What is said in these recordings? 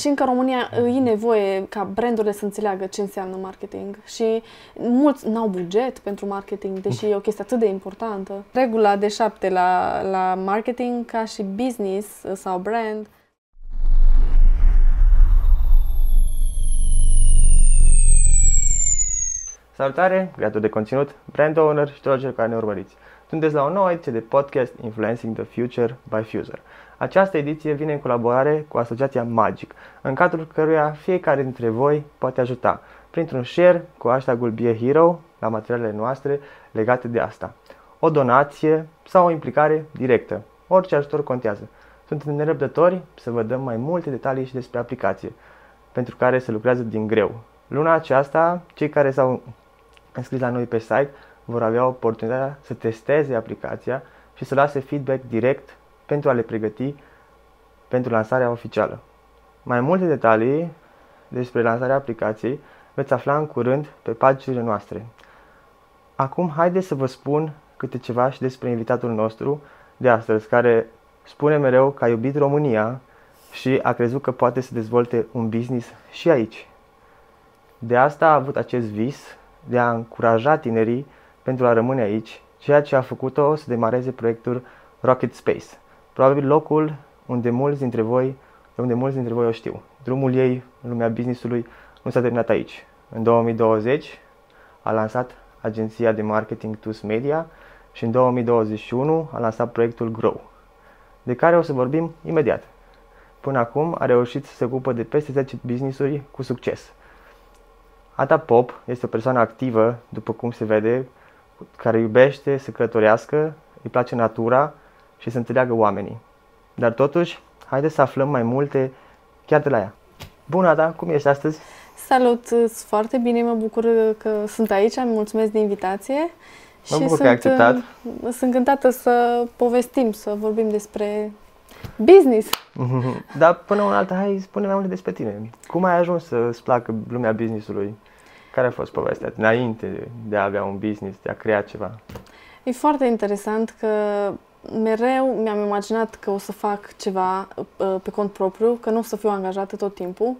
Și încă în România e nevoie ca brandurile să înțeleagă ce înseamnă marketing și mulți n-au buget pentru marketing, deși e o chestie atât de importantă. Regula de șapte la, la marketing ca și business sau brand Salutare, creator de conținut, brand owner și toți cei care ne urmăriți. Sunteți la o nouă ediție de podcast Influencing the Future by Fuser. Această ediție vine în colaborare cu Asociația Magic, în cadrul căruia fiecare dintre voi poate ajuta printr-un share cu hashtagul Be a Hero la materialele noastre legate de asta. O donație sau o implicare directă. Orice ajutor contează. Suntem nerăbdători să vă dăm mai multe detalii și despre aplicație, pentru care se lucrează din greu. Luna aceasta, cei care s-au înscris la noi pe site vor avea oportunitatea să testeze aplicația și să lase feedback direct pentru a le pregăti pentru lansarea oficială. Mai multe detalii despre lansarea aplicației veți afla în curând pe paginile noastre. Acum haideți să vă spun câte ceva și despre invitatul nostru de astăzi, care spune mereu că a iubit România și a crezut că poate să dezvolte un business și aici. De asta a avut acest vis de a încuraja tinerii pentru a rămâne aici, ceea ce a făcut-o să demareze proiectul Rocket Space. Probabil locul unde mulți dintre voi, unde mulți dintre voi o știu. Drumul ei în lumea businessului nu s-a terminat aici. În 2020 a lansat agenția de marketing TUS Media și în 2021 a lansat proiectul Grow, de care o să vorbim imediat. Până acum a reușit să se ocupă de peste 10 business-uri cu succes. Ada Pop este o persoană activă, după cum se vede, care iubește să călătorească, îi place natura și să înțeleagă oamenii. Dar totuși, haideți să aflăm mai multe chiar de la ea. Bună, Ada, cum ești astăzi? Salut, foarte bine, mă bucur că sunt aici, îmi mulțumesc de invitație. Mă și bucur sunt, că ai acceptat. Sunt încântată să povestim, să vorbim despre business. Dar până una alta, hai spune mai multe despre tine. Cum ai ajuns să-ți placă lumea businessului? Care a fost povestea înainte de a avea un business, de a crea ceva? E foarte interesant că mereu mi-am imaginat că o să fac ceva uh, pe cont propriu, că nu o să fiu angajată tot timpul.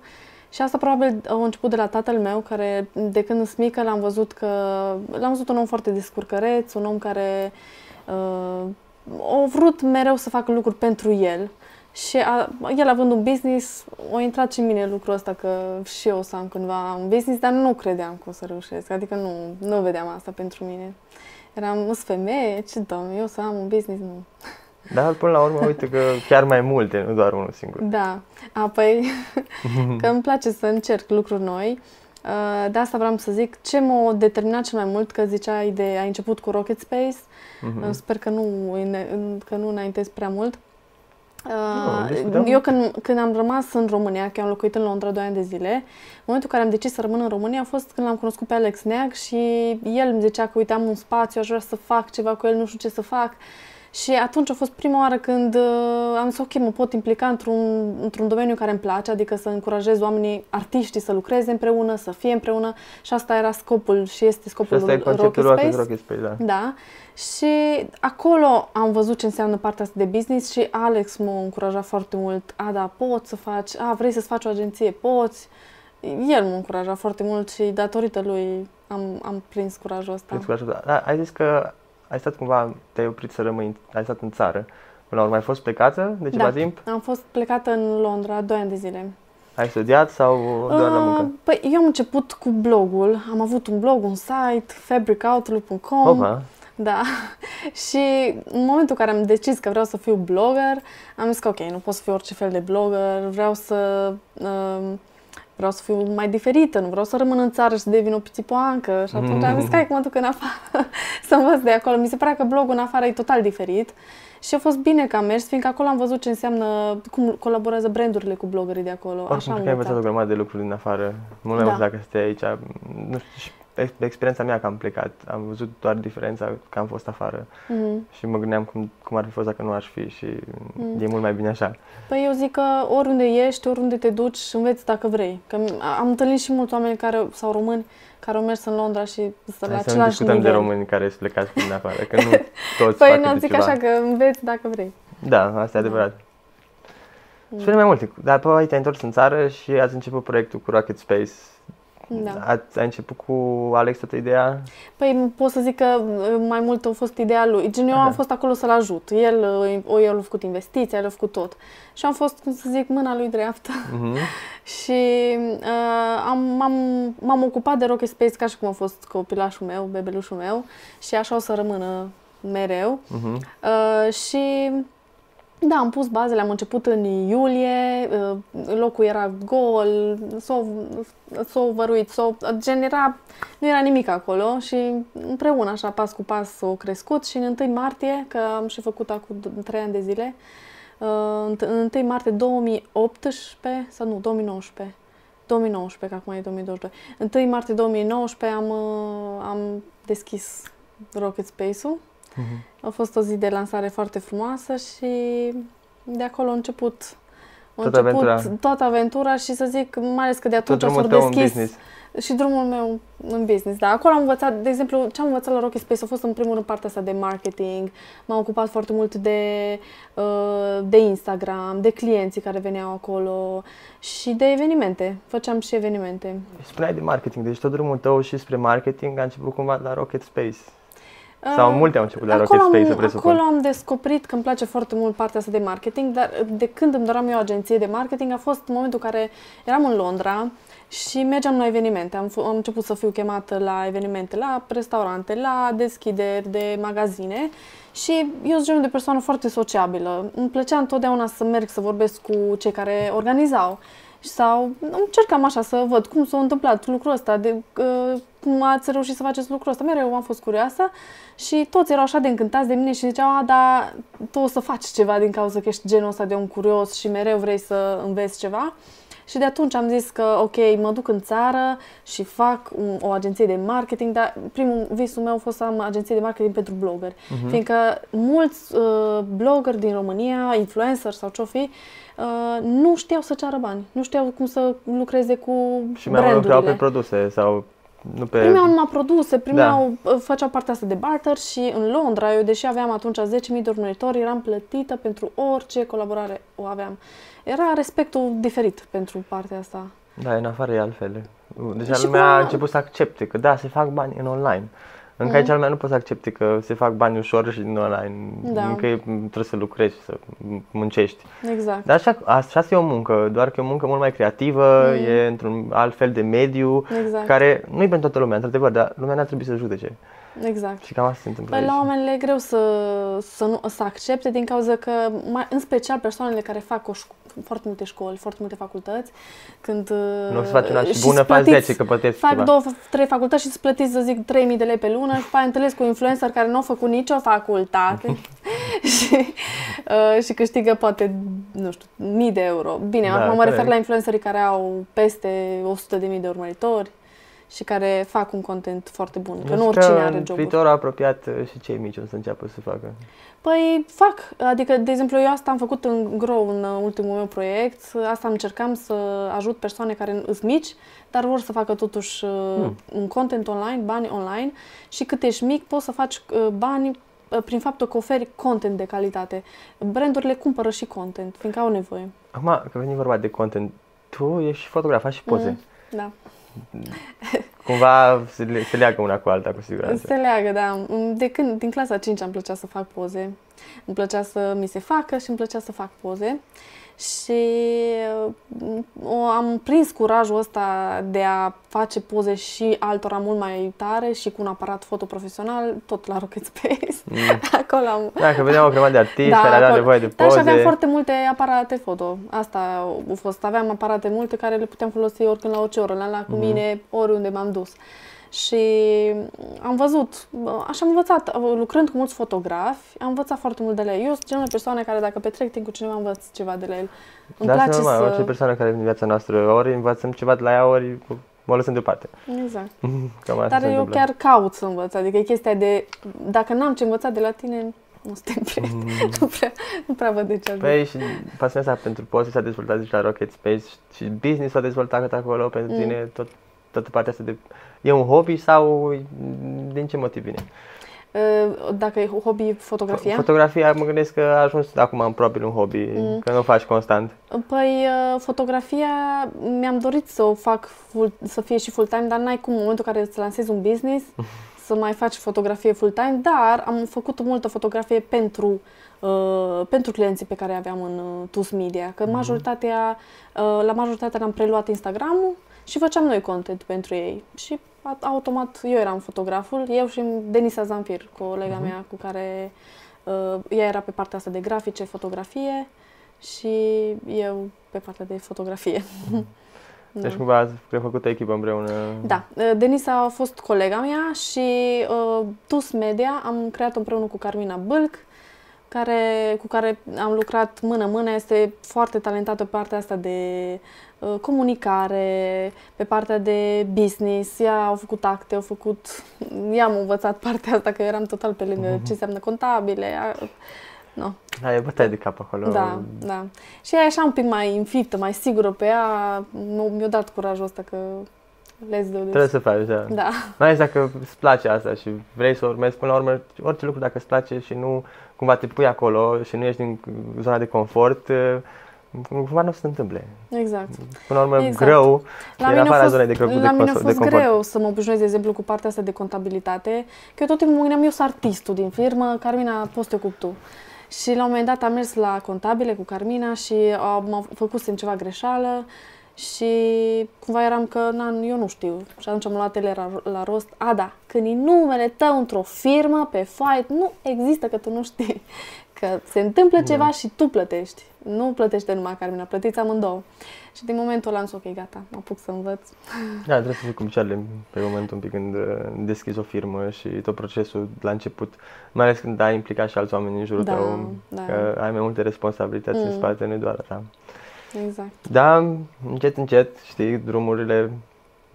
Și asta probabil a început de la tatăl meu, care de când sunt mică l-am văzut că l-am văzut un om foarte descurcăreț, un om care uh, a vrut mereu să facă lucruri pentru el. Și a, el având un business, a intrat și în mine lucrul ăsta că și eu o să am cândva un business, dar nu credeam că o să reușesc. Adică nu, nu vedeam asta pentru mine. Eram, sunt femeie, ce doamne, eu să am un business, nu. Dar până la urmă, uite că chiar mai multe, nu doar unul singur. Da. Apoi, că îmi place să încerc lucruri noi. Uh, de asta vreau să zic ce m-a determinat cel mai mult, că ziceai de, ai început cu Rocket Space. Uh-huh. Sper că nu, că nu înaintez prea mult. Uh, eu când, când am rămas în România, că am locuit în Londra 2 ani de zile, în momentul în care am decis să rămân în România a fost când l-am cunoscut pe Alex Neag și el îmi zicea că uite am un spațiu, aș vrea să fac ceva cu el, nu știu ce să fac. Și atunci a fost prima oară când uh, am zis, ok, mă pot implica într-un, într-un domeniu care îmi place, adică să încurajez oamenii, artiștii să lucreze împreună, să fie împreună și asta era scopul și este scopul și asta Rocket Space. Rocket Space da. da. Și acolo am văzut ce înseamnă partea asta de business și Alex m-a încurajat foarte mult. A, da, poți să faci, a, vrei să-ți faci o agenție, poți. El m-a încurajat foarte mult și datorită lui am, am prins curajul ăsta. Prins curajul, da. Ai zis că ai stat cumva, te-ai oprit să rămâi, ai stat în țară. Până la urmă ai fost plecată de ceva da, timp? am fost plecată în Londra 2 ani de zile. Ai studiat sau doar uh, la muncă? Păi eu am început cu blogul. Am avut un blog, un site, fabricoutlook.com. Opa. Da. și în momentul în care am decis că vreau să fiu blogger, am zis că ok, nu pot să fiu orice fel de blogger, vreau să uh, vreau să fiu mai diferită, nu vreau să rămân în țară și să devin o pițipoancă. Și atunci am zis că hai că mă duc în afară să învăț de acolo. Mi se pare că blogul în afară e total diferit. Și a fost bine că am mers, fiindcă acolo am văzut ce înseamnă, cum colaborează brandurile cu bloggerii de acolo. Așa am ai învățat o grămadă de lucruri din afară. Mult mai da. mult dacă stai aici. Nu știu, pe experiența mea că am plecat, am văzut doar diferența că am fost afară mm-hmm. și mă gândeam cum, cum ar fi fost dacă nu aș fi și mm. e mult mai bine așa. Păi eu zic că oriunde ești, oriunde te duci, înveți dacă vrei. Că am întâlnit și mulți oameni care, sau români care au mers în Londra și să la același discutăm nivel. de români care sunt plecați din afară, că nu toți Păi nu zic ceva. așa că înveți dacă vrei. Da, asta e adevărat. Spune mai multe. Dar apoi te-ai întors în țară și ați început proiectul cu Rocket Space. Da. Ați, ai început cu Alex toată ideea? Păi pot să zic că uh, mai mult a fost ideea lui. Gen, eu am Aha. fost acolo să-l ajut. El, uh, o, el a făcut investiții, el a făcut tot. Și am fost, cum să zic, mâna lui dreaptă. Mhm. Și uh, am, m-am, m-am ocupat de Rocket Space ca și cum a fost copilașul meu, bebelușul meu. Și așa o să rămână mereu. Mhm. Uh, și da, am pus bazele, am început în iulie, uh, locul era gol, s-o, s-o văruit, s-o, gen era, nu era nimic acolo și împreună, așa, pas cu pas, s-o crescut și în 1 martie, că am și făcut acum 3 ani de zile, uh, în în 1 martie 2018, sau nu, 2019, 2019, că acum e 2022, 1 martie 2019 am, uh, am deschis Rocket Space-ul Mhm. a fost o zi de lansare foarte frumoasă și de acolo a început, a Toată început aventura. toată aventura și să zic, mai ales că de Tot atunci s-au drumul tău în deschis business. și drumul meu în business. Da, acolo am învățat, de exemplu, ce am învățat la Rocket Space a fost în primul rând partea asta de marketing. M-am ocupat foarte mult de, uh, de Instagram, de clienții care veneau acolo și de evenimente. Făceam și evenimente. Spuneai de marketing, deci tot drumul tău și spre marketing a început cumva la Rocket Space. Sau Uh, multe au început la acolo Rocket Space, să am, presupun. acolo am descoperit că îmi place foarte mult partea asta de marketing, dar de când îmi doream eu o agenție de marketing a fost în momentul în care eram în Londra și mergeam la evenimente. Am, f- am început să fiu chemată la evenimente, la restaurante, la deschideri de magazine și eu sunt genul de persoană foarte sociabilă. Îmi plăcea întotdeauna să merg să vorbesc cu cei care organizau. Sau încercam așa să văd cum s-a întâmplat lucrul ăsta, de, uh, cum ați reușit să faceți lucrul ăsta. Mereu am fost curioasă și toți erau așa de încântați de mine și ziceau, a, dar tu o să faci ceva din cauza că ești genul ăsta de om curios și mereu vrei să înveți ceva. Și de atunci am zis că, ok, mă duc în țară și fac un, o agenție de marketing, dar primul visul meu a fost să am agenție de marketing pentru blogger. Mhm. Fiindcă mulți uh, bloggeri din România, influencer sau ce-o fi, uh, nu știau să ceară bani, nu știau cum să lucreze cu Și mai mult lucrau brandurile. pe produse sau nu pe... Primeau numai produse, primeau, da. făceau partea asta de barter și în Londra, eu deși aveam atunci 10.000 de urmăritori, eram plătită pentru orice colaborare o aveam. Era respectul diferit pentru partea asta. Da, în afară e altfel. Deja Și lumea cum a a- început să accepte că da, se fac bani în online. Încă Mm. aici lumea nu poate să accepte că se fac bani ușor și în online. Da. Încă e- trebuie să lucrezi și să muncești. Exact. Dar așa, așa e o muncă, doar că e o muncă mult mai creativă, Mm. e într-un alt fel de mediu, Exact. care nu e pentru toată lumea, într-adevăr, dar lumea n-ar trebui să judece. Exact. Și cam asta se întâmplă Păi la aici. oameni le e greu să, să, nu, să accepte din cauza că, mai, în special persoanele care fac o șco- foarte multe școli, foarte multe facultăți, când Nu o să faci una uh, și bună, faci plătiți- 10, că plătești Fac ceva. două, trei facultăți și îți plătiți, să zic, 3000 de lei pe lună și după aia întâlnesc cu un influencer care nu a făcut nicio facultate și, uh, și câștigă poate, nu știu, mii de euro. Bine, Da, acum mă corect. refer la influencerii care au peste 100 de mii de urmăritori și care fac un content foarte bun, că nu Zici oricine că are în joburi. viitorul apropiat uh, și cei mici o să înceapă să facă. Păi fac, adică, de exemplu, eu asta am făcut în Grow, în uh, ultimul meu proiect, asta încercam să ajut persoane care sunt mici, dar vor să facă totuși uh, Hmm. un content online, bani online și cât ești mic poți să faci uh, bani uh, prin faptul că oferi content de calitate. Brandurile cumpără și content, fiindcă au nevoie. Acum, că veni vorba de content, tu ești fotograf, faci și poze. Mm. Da. Cumva se, le- se leagă una cu alta, cu siguranță. Se leagă, da. De când, din clasa 5 îmi plăcea să fac poze. Îmi plăcea să mi se facă și îmi plăcea să fac poze. Și uh, o, am prins curajul ăsta de a face poze și altora mult mai tare și cu un aparat fotoprofesional, tot la Rocket Space. Mm. Acolo am... Da, că veneau o grămadă de artiști Da, care aveau acolo- nevoie de Da, și poze. aveam foarte multe aparate foto. Asta a fost. Aveam aparate multe care le puteam folosi oricând la orice oră. Le-am luat cu Mhm. mine oriunde m-am dus. Și am văzut, așa am învățat, lucrând cu mulți fotografi, am învățat foarte mult de la ei. Eu sunt genul de persoane care dacă petrec timp cu cineva învăț ceva de la el. Îmi Da, place asta e normal, să... orice persoană care vine în viața noastră, ori învățăm ceva de la ea, ori mă lăsăm deoparte. Exact. Cam asta Dar se eu întâmplă. chiar caut să învăț. Adică e chestia de, dacă n-am ce învăța de la tine, nu suntem prieteni. Mm. nu, prea, nu prea văd de ce ar fi. Păi și pasiunea asta pentru poze s-a dezvoltat zici, la Rocket Space și business s-a dezvoltat cât acolo pentru Mm. tine, tot, toată partea asta de... E un hobby sau din ce motiv vine? Uh, dacă e hobby fotografia? Fotografia, mă gândesc că a ajuns acum în propriu un hobby, mm. că nu faci constant. Păi, uh, fotografia mi-am dorit să o fac full, să fie și full-time, dar n-ai cum în momentul în care îți lansezi un business să mai faci fotografie full-time, dar am făcut multă fotografie pentru Uh, pentru clienții pe care aveam în uh, TUS Media, că mm-hmm. majoritatea, uh, la majoritatea am preluat Instagram-ul și făceam noi content pentru ei. Și automat eu eram fotograful, eu și Denisa Zamfir, colega uh-huh. mea cu care uh, ea era pe partea asta de grafice, fotografie și eu pe partea de fotografie. Uh-huh. Deci cumva ați prefăcut echipă împreună. Da. Uh, Denisa a fost colega mea și uh, TUS Media am creat împreună cu Carmina Bâlc, care, cu care am lucrat mână-mână. Este foarte talentată pe partea asta de Uh, comunicare, pe partea de business, ea au făcut acte, au făcut, i-am învățat partea asta că eram total pe lângă uh-huh. ce înseamnă contabile. No. Da, e bătaie de cap acolo. Da, da. Și ea e așa un pic mai înfiptă, mai sigură pe ea, mi-a dat curajul ăsta că let's do this. Trebuie să faci, da. Da. Mai ales dacă îți place asta și vrei să urmezi, până la urmă, orice lucru dacă îți place și nu cumva te pui acolo și nu ești din zona de confort, cumva nu o să se întâmple. Exact. Până la urmă, exact. greu, la mine a fost, de, greu, la mine a fost greu să mă obișnuiesc, de exemplu, cu partea asta de contabilitate, că eu tot timpul mă gândeam, eu sunt artistul din firmă, Carmina, poți să te ocupi tu. Și la un moment dat am mers la contabile cu Carmina și am făcut ceva greșeală și cumva eram că, na, eu nu știu. Și atunci am luat ele la, la rost. A, da, când e numele tău într-o firmă, pe fight, nu există că tu nu știi. Că se întâmplă da. ceva și tu plătești. Nu plătește numai Carmina, plătiți amândouă. Și din momentul ăla am zis, ok, gata, mă apuc să învăț. Da, trebuie să fii cu picioarele pe momentul un pic când uh, deschizi o firmă și tot procesul la început, mai ales când ai implicat și alți oameni în jurul da, tău, da. că ai mai multe responsabilități mm. în spate, nu doar așa. Exact. Da, încet, încet, știi, drumurile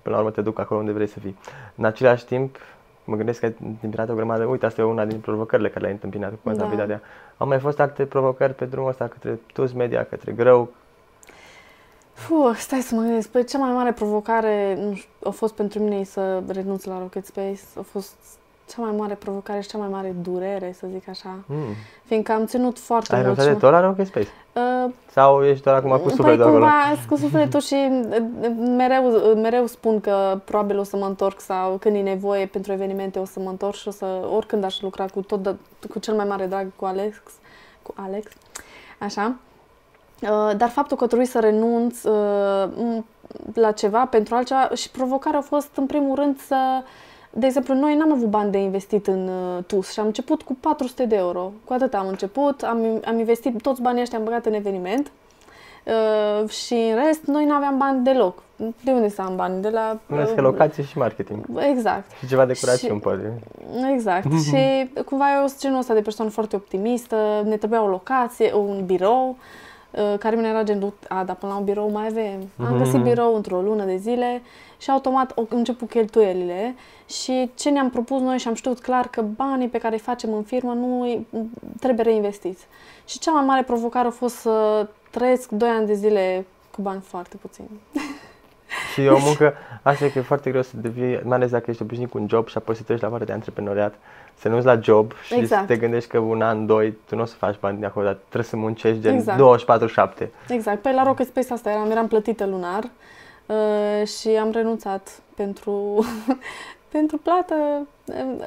până la urmă te duc acolo unde vrei să fii. În același timp, mă gândesc că ai întâmpinat o grămadă, uite, asta e una din provocările care le-ai întâmpinat cu contabilitatea. Da. Au mai fost alte provocări pe drumul ăsta către TUS Media, către Grău? Fuh, stai să mă gândesc. Păi cea mai mare provocare nu știu, a fost pentru mine să renunț la Rocket Space. A fost cea mai mare provocare și cea mai mare durere, să zic așa. Mm. Fiindcă am ținut foarte Ai mult. Ai de tot la Rocket Space? Uh, Sau ești doar acum cu păi sufletul păi, cumva, acolo? cu sufletul și mereu, mereu spun că probabil o să mă întorc sau când e nevoie pentru evenimente o să mă întorc și o să, oricând aș lucra cu tot, cu cel mai mare drag cu Alex, cu Alex, așa. Uh, dar faptul că trebuie să renunț uh, la ceva pentru altceva și provocarea a fost în primul rând să de exemplu, noi n-am avut bani de investit în uh, TUS și am început cu 400 de euro. Cu atât am început, am, am investit toți banii ăștia, am băgat în eveniment uh, și în rest noi nu aveam bani deloc. De unde să am bani? De la... Uh, locație și marketing. Exact. Și ceva decorațiuni, poate. Exact. și cumva eu sunt genul ăsta de persoană foarte optimistă, ne trebuia o locație, un birou, uh, care mi era genul, a, dar până la un birou mai avem. Am găsit birou într-o lună de zile și automat au început cheltuielile și ce ne-am propus noi și am știut clar că banii pe care îi facem în firmă nu trebuie reinvestiți. Și cea mai mare provocare a fost să trăiesc 2 ani de zile cu bani foarte puțini. Și e o muncă, asta e că e foarte greu să devii, mai ales dacă ești obișnuit cu un job și apoi să treci la partea de antreprenoriat, să nu la job și exact. să te gândești că un an, doi, tu nu o să faci bani de acolo, dar trebuie să muncești gen exact. 24-7. Exact. Păi la Rocket Space asta eram, eram plătită lunar uh, și am renunțat pentru, pentru plată,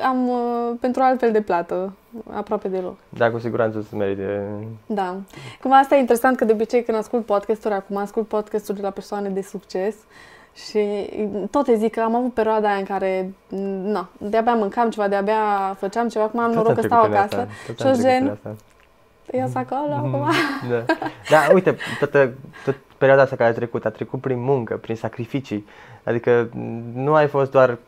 am uh, pentru altfel de plată, aproape deloc. Da, cu siguranță să merite. Da. Cum asta e interesant că de obicei când ascult podcasturi, acum ascult podcasturi de la persoane de succes și tot te zic că am avut perioada aia în care, na, de-abia mâncam ceva, de-abia făceam ceva, acum am noroc că stau acasă și o gen, ies acolo mm-hmm. acum. Da. da, uite, toată, tot perioada asta care a trecut, a trecut prin muncă, prin sacrificii, adică nu ai fost doar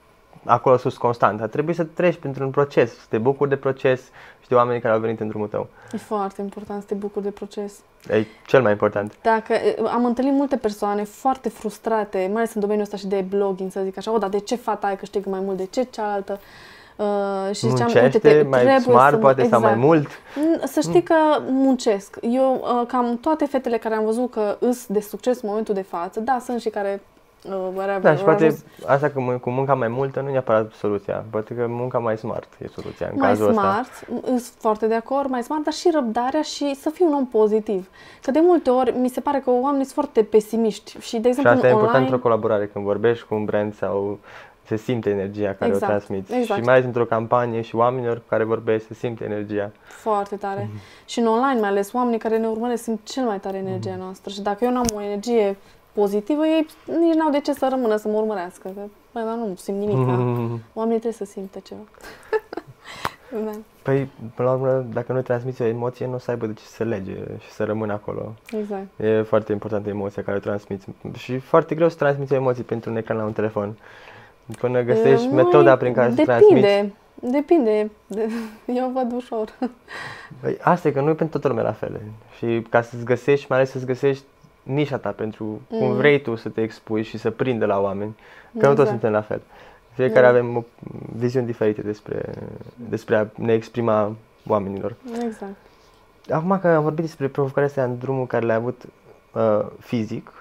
acolo sus constant. A trebuit să treci printr-un proces, să te bucuri de proces și de oamenii care au venit în drumul tău. E foarte important să te bucuri de proces. E cel mai important. Dacă am întâlnit multe persoane foarte frustrate, mai ales în domeniul ăsta și de blogging, să zic așa, o, dar de ce fata aia câștigă mai mult, de ce cealaltă? Uh, și ziceam, muncește, uite, te, mai smart, să, poate exact. sau mai mult. Să știi că muncesc. Eu, uh, cam toate fetele care am văzut că îs de succes în momentul de față, da, sunt și care uh, whatever. Da, și or poate ajuns asta cu, cu munca mai multă nu e neapărat soluția. Poate că munca mai smart e soluția în mai cazul ăsta. smart, sunt foarte de acord, mai smart, dar și răbdarea și să fii un om pozitiv. Că de multe ori mi se pare că oamenii sunt foarte pesimiști și, de Și exemplu, asta e în important online, într-o colaborare, când vorbești cu un brand sau se simte energia care Exact, o transmiți. exact. Și mai ales într-o campanie și oamenilor cu care vorbești, se simte energia. Foarte tare. Mhm. Și în online, mai ales oamenii care ne urmăresc, simt cel mai tare energia Mhm. noastră. Și dacă eu n-am o energie pozitivă, ei nici n-au de ce să rămână să mă urmărească. Că, bă, dar nu simt nimic. Mhm. Oamenii trebuie să simtă ceva. da, Păi, până la urmă, dacă nu transmiți o emoție, nu o să aibă de ce să se lege și să rămână acolo. exact. E foarte importantă emoția care o transmiți. Și foarte greu să transmiți o emoție pentru un ecran la un telefon. Până găsești Uh, metoda nu, prin care să depinde, transmiți. Depinde. Eu văd ușor. Păi, asta e că nu e pentru toată lumea la fel. Și ca să-ți găsești, mai ales să-ți găsești nișa ta pentru cum Mm. vrei tu să te expui și să prindă la oameni. Că nu toți Exact. suntem la fel. Fiecare Da. avem o- viziuni diferite despre, despre a ne exprima oamenilor. Exact. Acum că am vorbit despre provocarea asta în drumul care le-ai avut uh, fizic,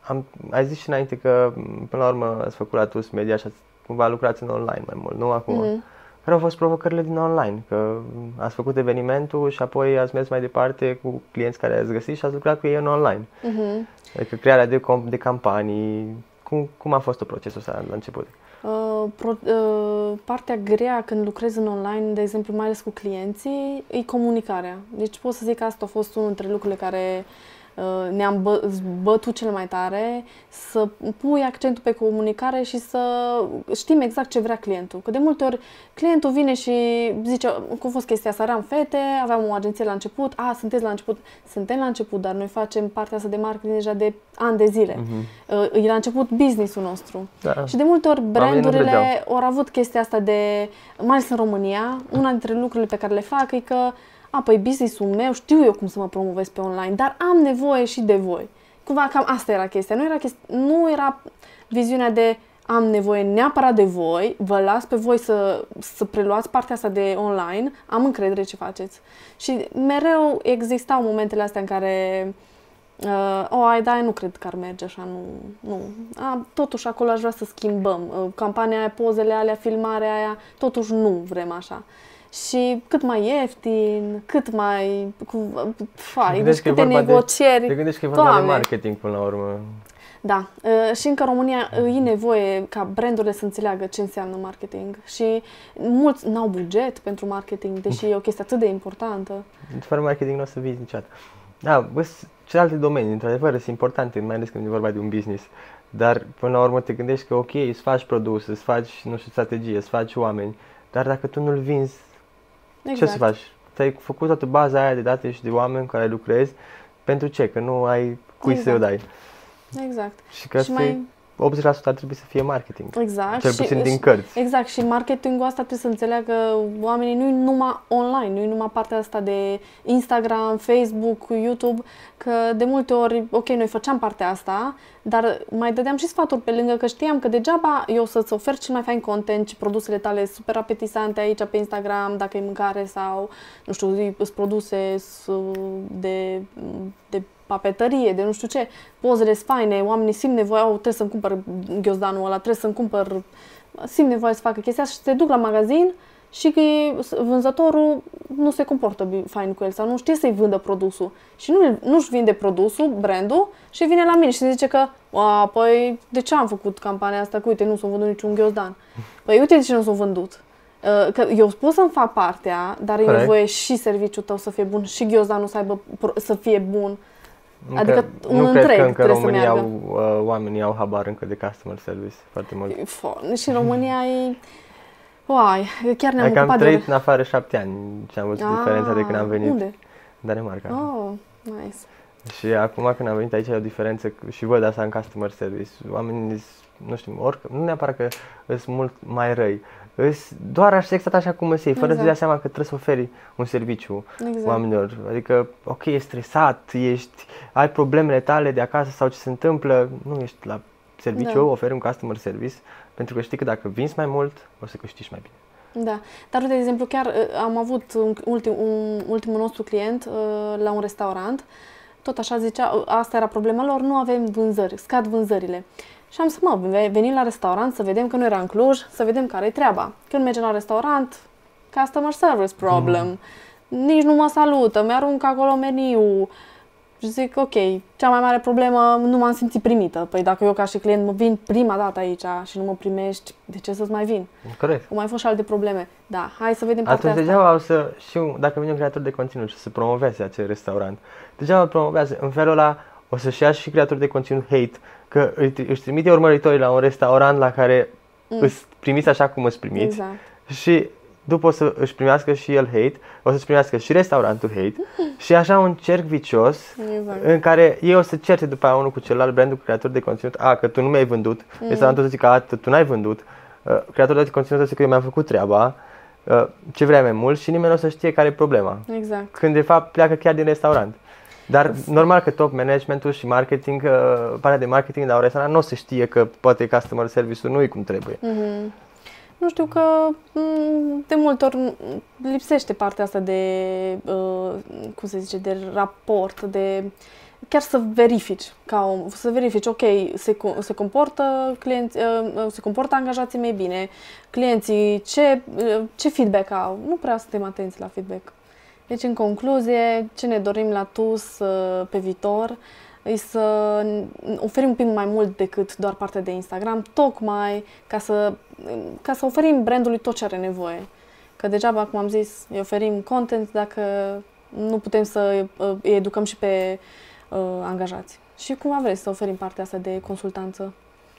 am, ai zis și înainte că m, până la urmă ați făcut la TUS Media și ați, cumva lucrați în online mai mult, nu acum? Mhm. Care au fost provocările din online? Că m, ați făcut evenimentul și apoi ați mers mai departe cu clienți care ați găsit și ați lucrat cu ei în online. Mhm. Adică crearea de, com- de campanii, cum, cum a fost procesul ăsta la început? Uh, pro, uh, partea grea când lucrezi în online, de exemplu, mai ales cu clienții, e comunicarea. Deci pot să zic că asta a fost unul dintre lucrurile care uh, ne-am bă, bătut cel mai tare, să pui accentul pe comunicare și să știm exact ce vrea clientul. Că de multe ori clientul vine și zice, cum a fost chestia asta, eram fete, aveam o agenție la început, a, sunteți la început, suntem la început, dar noi facem partea asta de marketing deja de ani de zile. Uh, e la început business-ul nostru. Da. Și de multe ori nu brandurile credeau. au avut chestia asta de, mai ales în România, una dintre lucrurile pe care le fac e că, a, păi business-ul meu, știu eu cum să mă promovez pe online, dar am nevoie și de voi. Cumva cam asta era chestia. Nu era, chesti- nu era viziunea de am nevoie neapărat de voi, vă las pe voi să, să preluați partea asta de online, am încredere ce faceți. Și mereu existau momentele astea în care Uh, o, ai, da, nu cred că ar merge așa, nu, nu. A, totuși acolo aș vrea să schimbăm. Uh, campania aia, pozele alea, filmarea aia, totuși nu vrem așa. Și cât mai ieftin, cât mai... Cu, fai, deci gândești că e câte vorba de- negocieri. Te gândești că e vorba Doamne. de marketing până la urmă. Da, uh, și încă în România uh, e nevoie ca brandurile să înțeleagă ce înseamnă marketing și mulți n-au buget pentru marketing, deși e o chestie atât de importantă. Fără marketing nu o să vizi niciodată. Da, bă, s- celelalte domenii, într-adevăr, sunt importante, mai ales când e vorba de un business. Dar, până la urmă, te gândești că, ok, îți faci produs, îți faci, nu știu, strategie, îți faci oameni, dar dacă tu nu-l vinzi, Exact. ce să faci? Ți-ai făcut toată baza aia de date și de oameni cu care lucrezi, pentru ce? Că nu ai cui să-i o Exact. dai. Exact. Și că Și asta e- mai- 80% ar trebui să fie marketing. Exact. Cel și- puțin din și- cărți. Exact, și marketingul asta trebuie să înțeleagă oamenii nu numai online, nu numai partea asta de Instagram, Facebook, YouTube, că de multe ori, ok, noi făceam partea asta, dar mai dădeam și sfaturi pe lângă că știam că degeaba eu să-ți ofer cel mai fain content și produsele tale super apetisante aici pe Instagram, dacă e mâncare sau, nu știu, sunt produse s- de, de papetărie, de nu știu ce, pozele sunt faine, oamenii simt nevoia, oh, trebuie să-mi cumpăr ghiozdanul ăla, trebuie să-mi cumpăr simt nevoie să facă chestia asta și se duc la magazin și că e- vânzătorul nu se comportă bi- fain cu el sau nu știe să-i vândă produsul. Și nu, nu-și vinde produsul, brandul, și vine la mine și zice că, a, păi, de ce am făcut campania asta? Că uite, nu s-a vândut niciun ghiozdan. Păi uite de ce nu s-a vândut. Uh, Că eu pot să-mi fac partea, dar e Corect. nevoie și serviciul tău să fie bun și ghiozdanul să, aibă, pro- să fie bun. Nu Adică cred, un nu cred întreg că încă trebuie să România meargă. au, uh, oamenii au habar încă de customer service foarte mult. Fo- Și în România e... Uai, chiar ne-am Adică am ocupat trăit de... în afară șapte ani și am văzut diferența de când am venit Unde? în Danemarca. Oh, nice. Și acum când am venit aici e o diferență c- și văd asta în customer service. Oamenii, s- nu știu, orică, nu neapărat că sunt mult mai răi, îs doar așa exact așa cum îți iei, fără să-ți dea Exact. seama că trebuie să oferi un serviciu Exact. oamenilor. Adică, ok, ești stresat, ești, ai problemele tale de acasă sau ce se întâmplă, nu ești la serviciu, Da. oferi un customer service, pentru că știi că dacă vinzi mai mult, o să câștigi mai bine. Da, dar uite, de exemplu, chiar uh, am avut un ultim, un ultimul nostru client uh, la un restaurant tot așa zicea, asta era problema lor, nu avem vânzări, scad vânzările. Și am zis, mă, venim la restaurant să vedem că nu era în Cluj, să vedem care e treaba. Când mergem la restaurant, customer service problem, mm. nici nu mă salută, mi-aruncă acolo meniu, și zic, ok, cea mai mare problemă, nu m-am simțit primită. Păi dacă eu ca și client mă vin prima dată aici și nu mă primești, de ce să-ți mai vin? Corect. Au mai fost și alte probleme. Da, hai să vedem partea Atunci degeaba o să, și dacă vine un creator de conținut și să promoveze acel restaurant, degeaba promovează. În felul ăla o să-și ia și creator de conținut hate, că își trimite urmăritorii la un restaurant la care mm. îți primiți așa cum îți primiți. Exact. Și după o să își primească și el hate, o să-și primească și restaurantul hate și așa un cerc vicios exact. în care ei o să certe după aia unul cu celălalt brandul creator de conținut, a, că tu nu mi-ai vândut, mm. restaurantul o să zică, a, tu n-ai vândut, uh, creatorul de conținut o să zică, eu mi-am făcut treaba, uh, ce vrei mai mult și nimeni nu o să știe care e problema. Exact. Când de fapt pleacă chiar din restaurant. Dar Uf. normal că top managementul și marketing, uh, partea de marketing la un restaurant nu o să știe că poate customer service-ul nu e cum trebuie. Mm-hmm nu știu că mm, de multe ori lipsește partea asta de, uh, cum se zice, de raport, de chiar să verifici, ca om, să verifici, ok, se, se comportă clienți, uh, uh, se comportă angajații mei bine, clienții, ce, ce feedback au. Nu prea suntem atenți la feedback. Deci, în concluzie, ce ne dorim la TUS pe viitor e să oferim un pic mai mult decât doar partea de Instagram, tocmai ca să, ca să oferim brandului tot ce are nevoie. Că degeaba, cum am zis, îi oferim content dacă nu putem să îi educăm și pe uh, angajați. Și cum vrei să oferim partea asta de consultanță.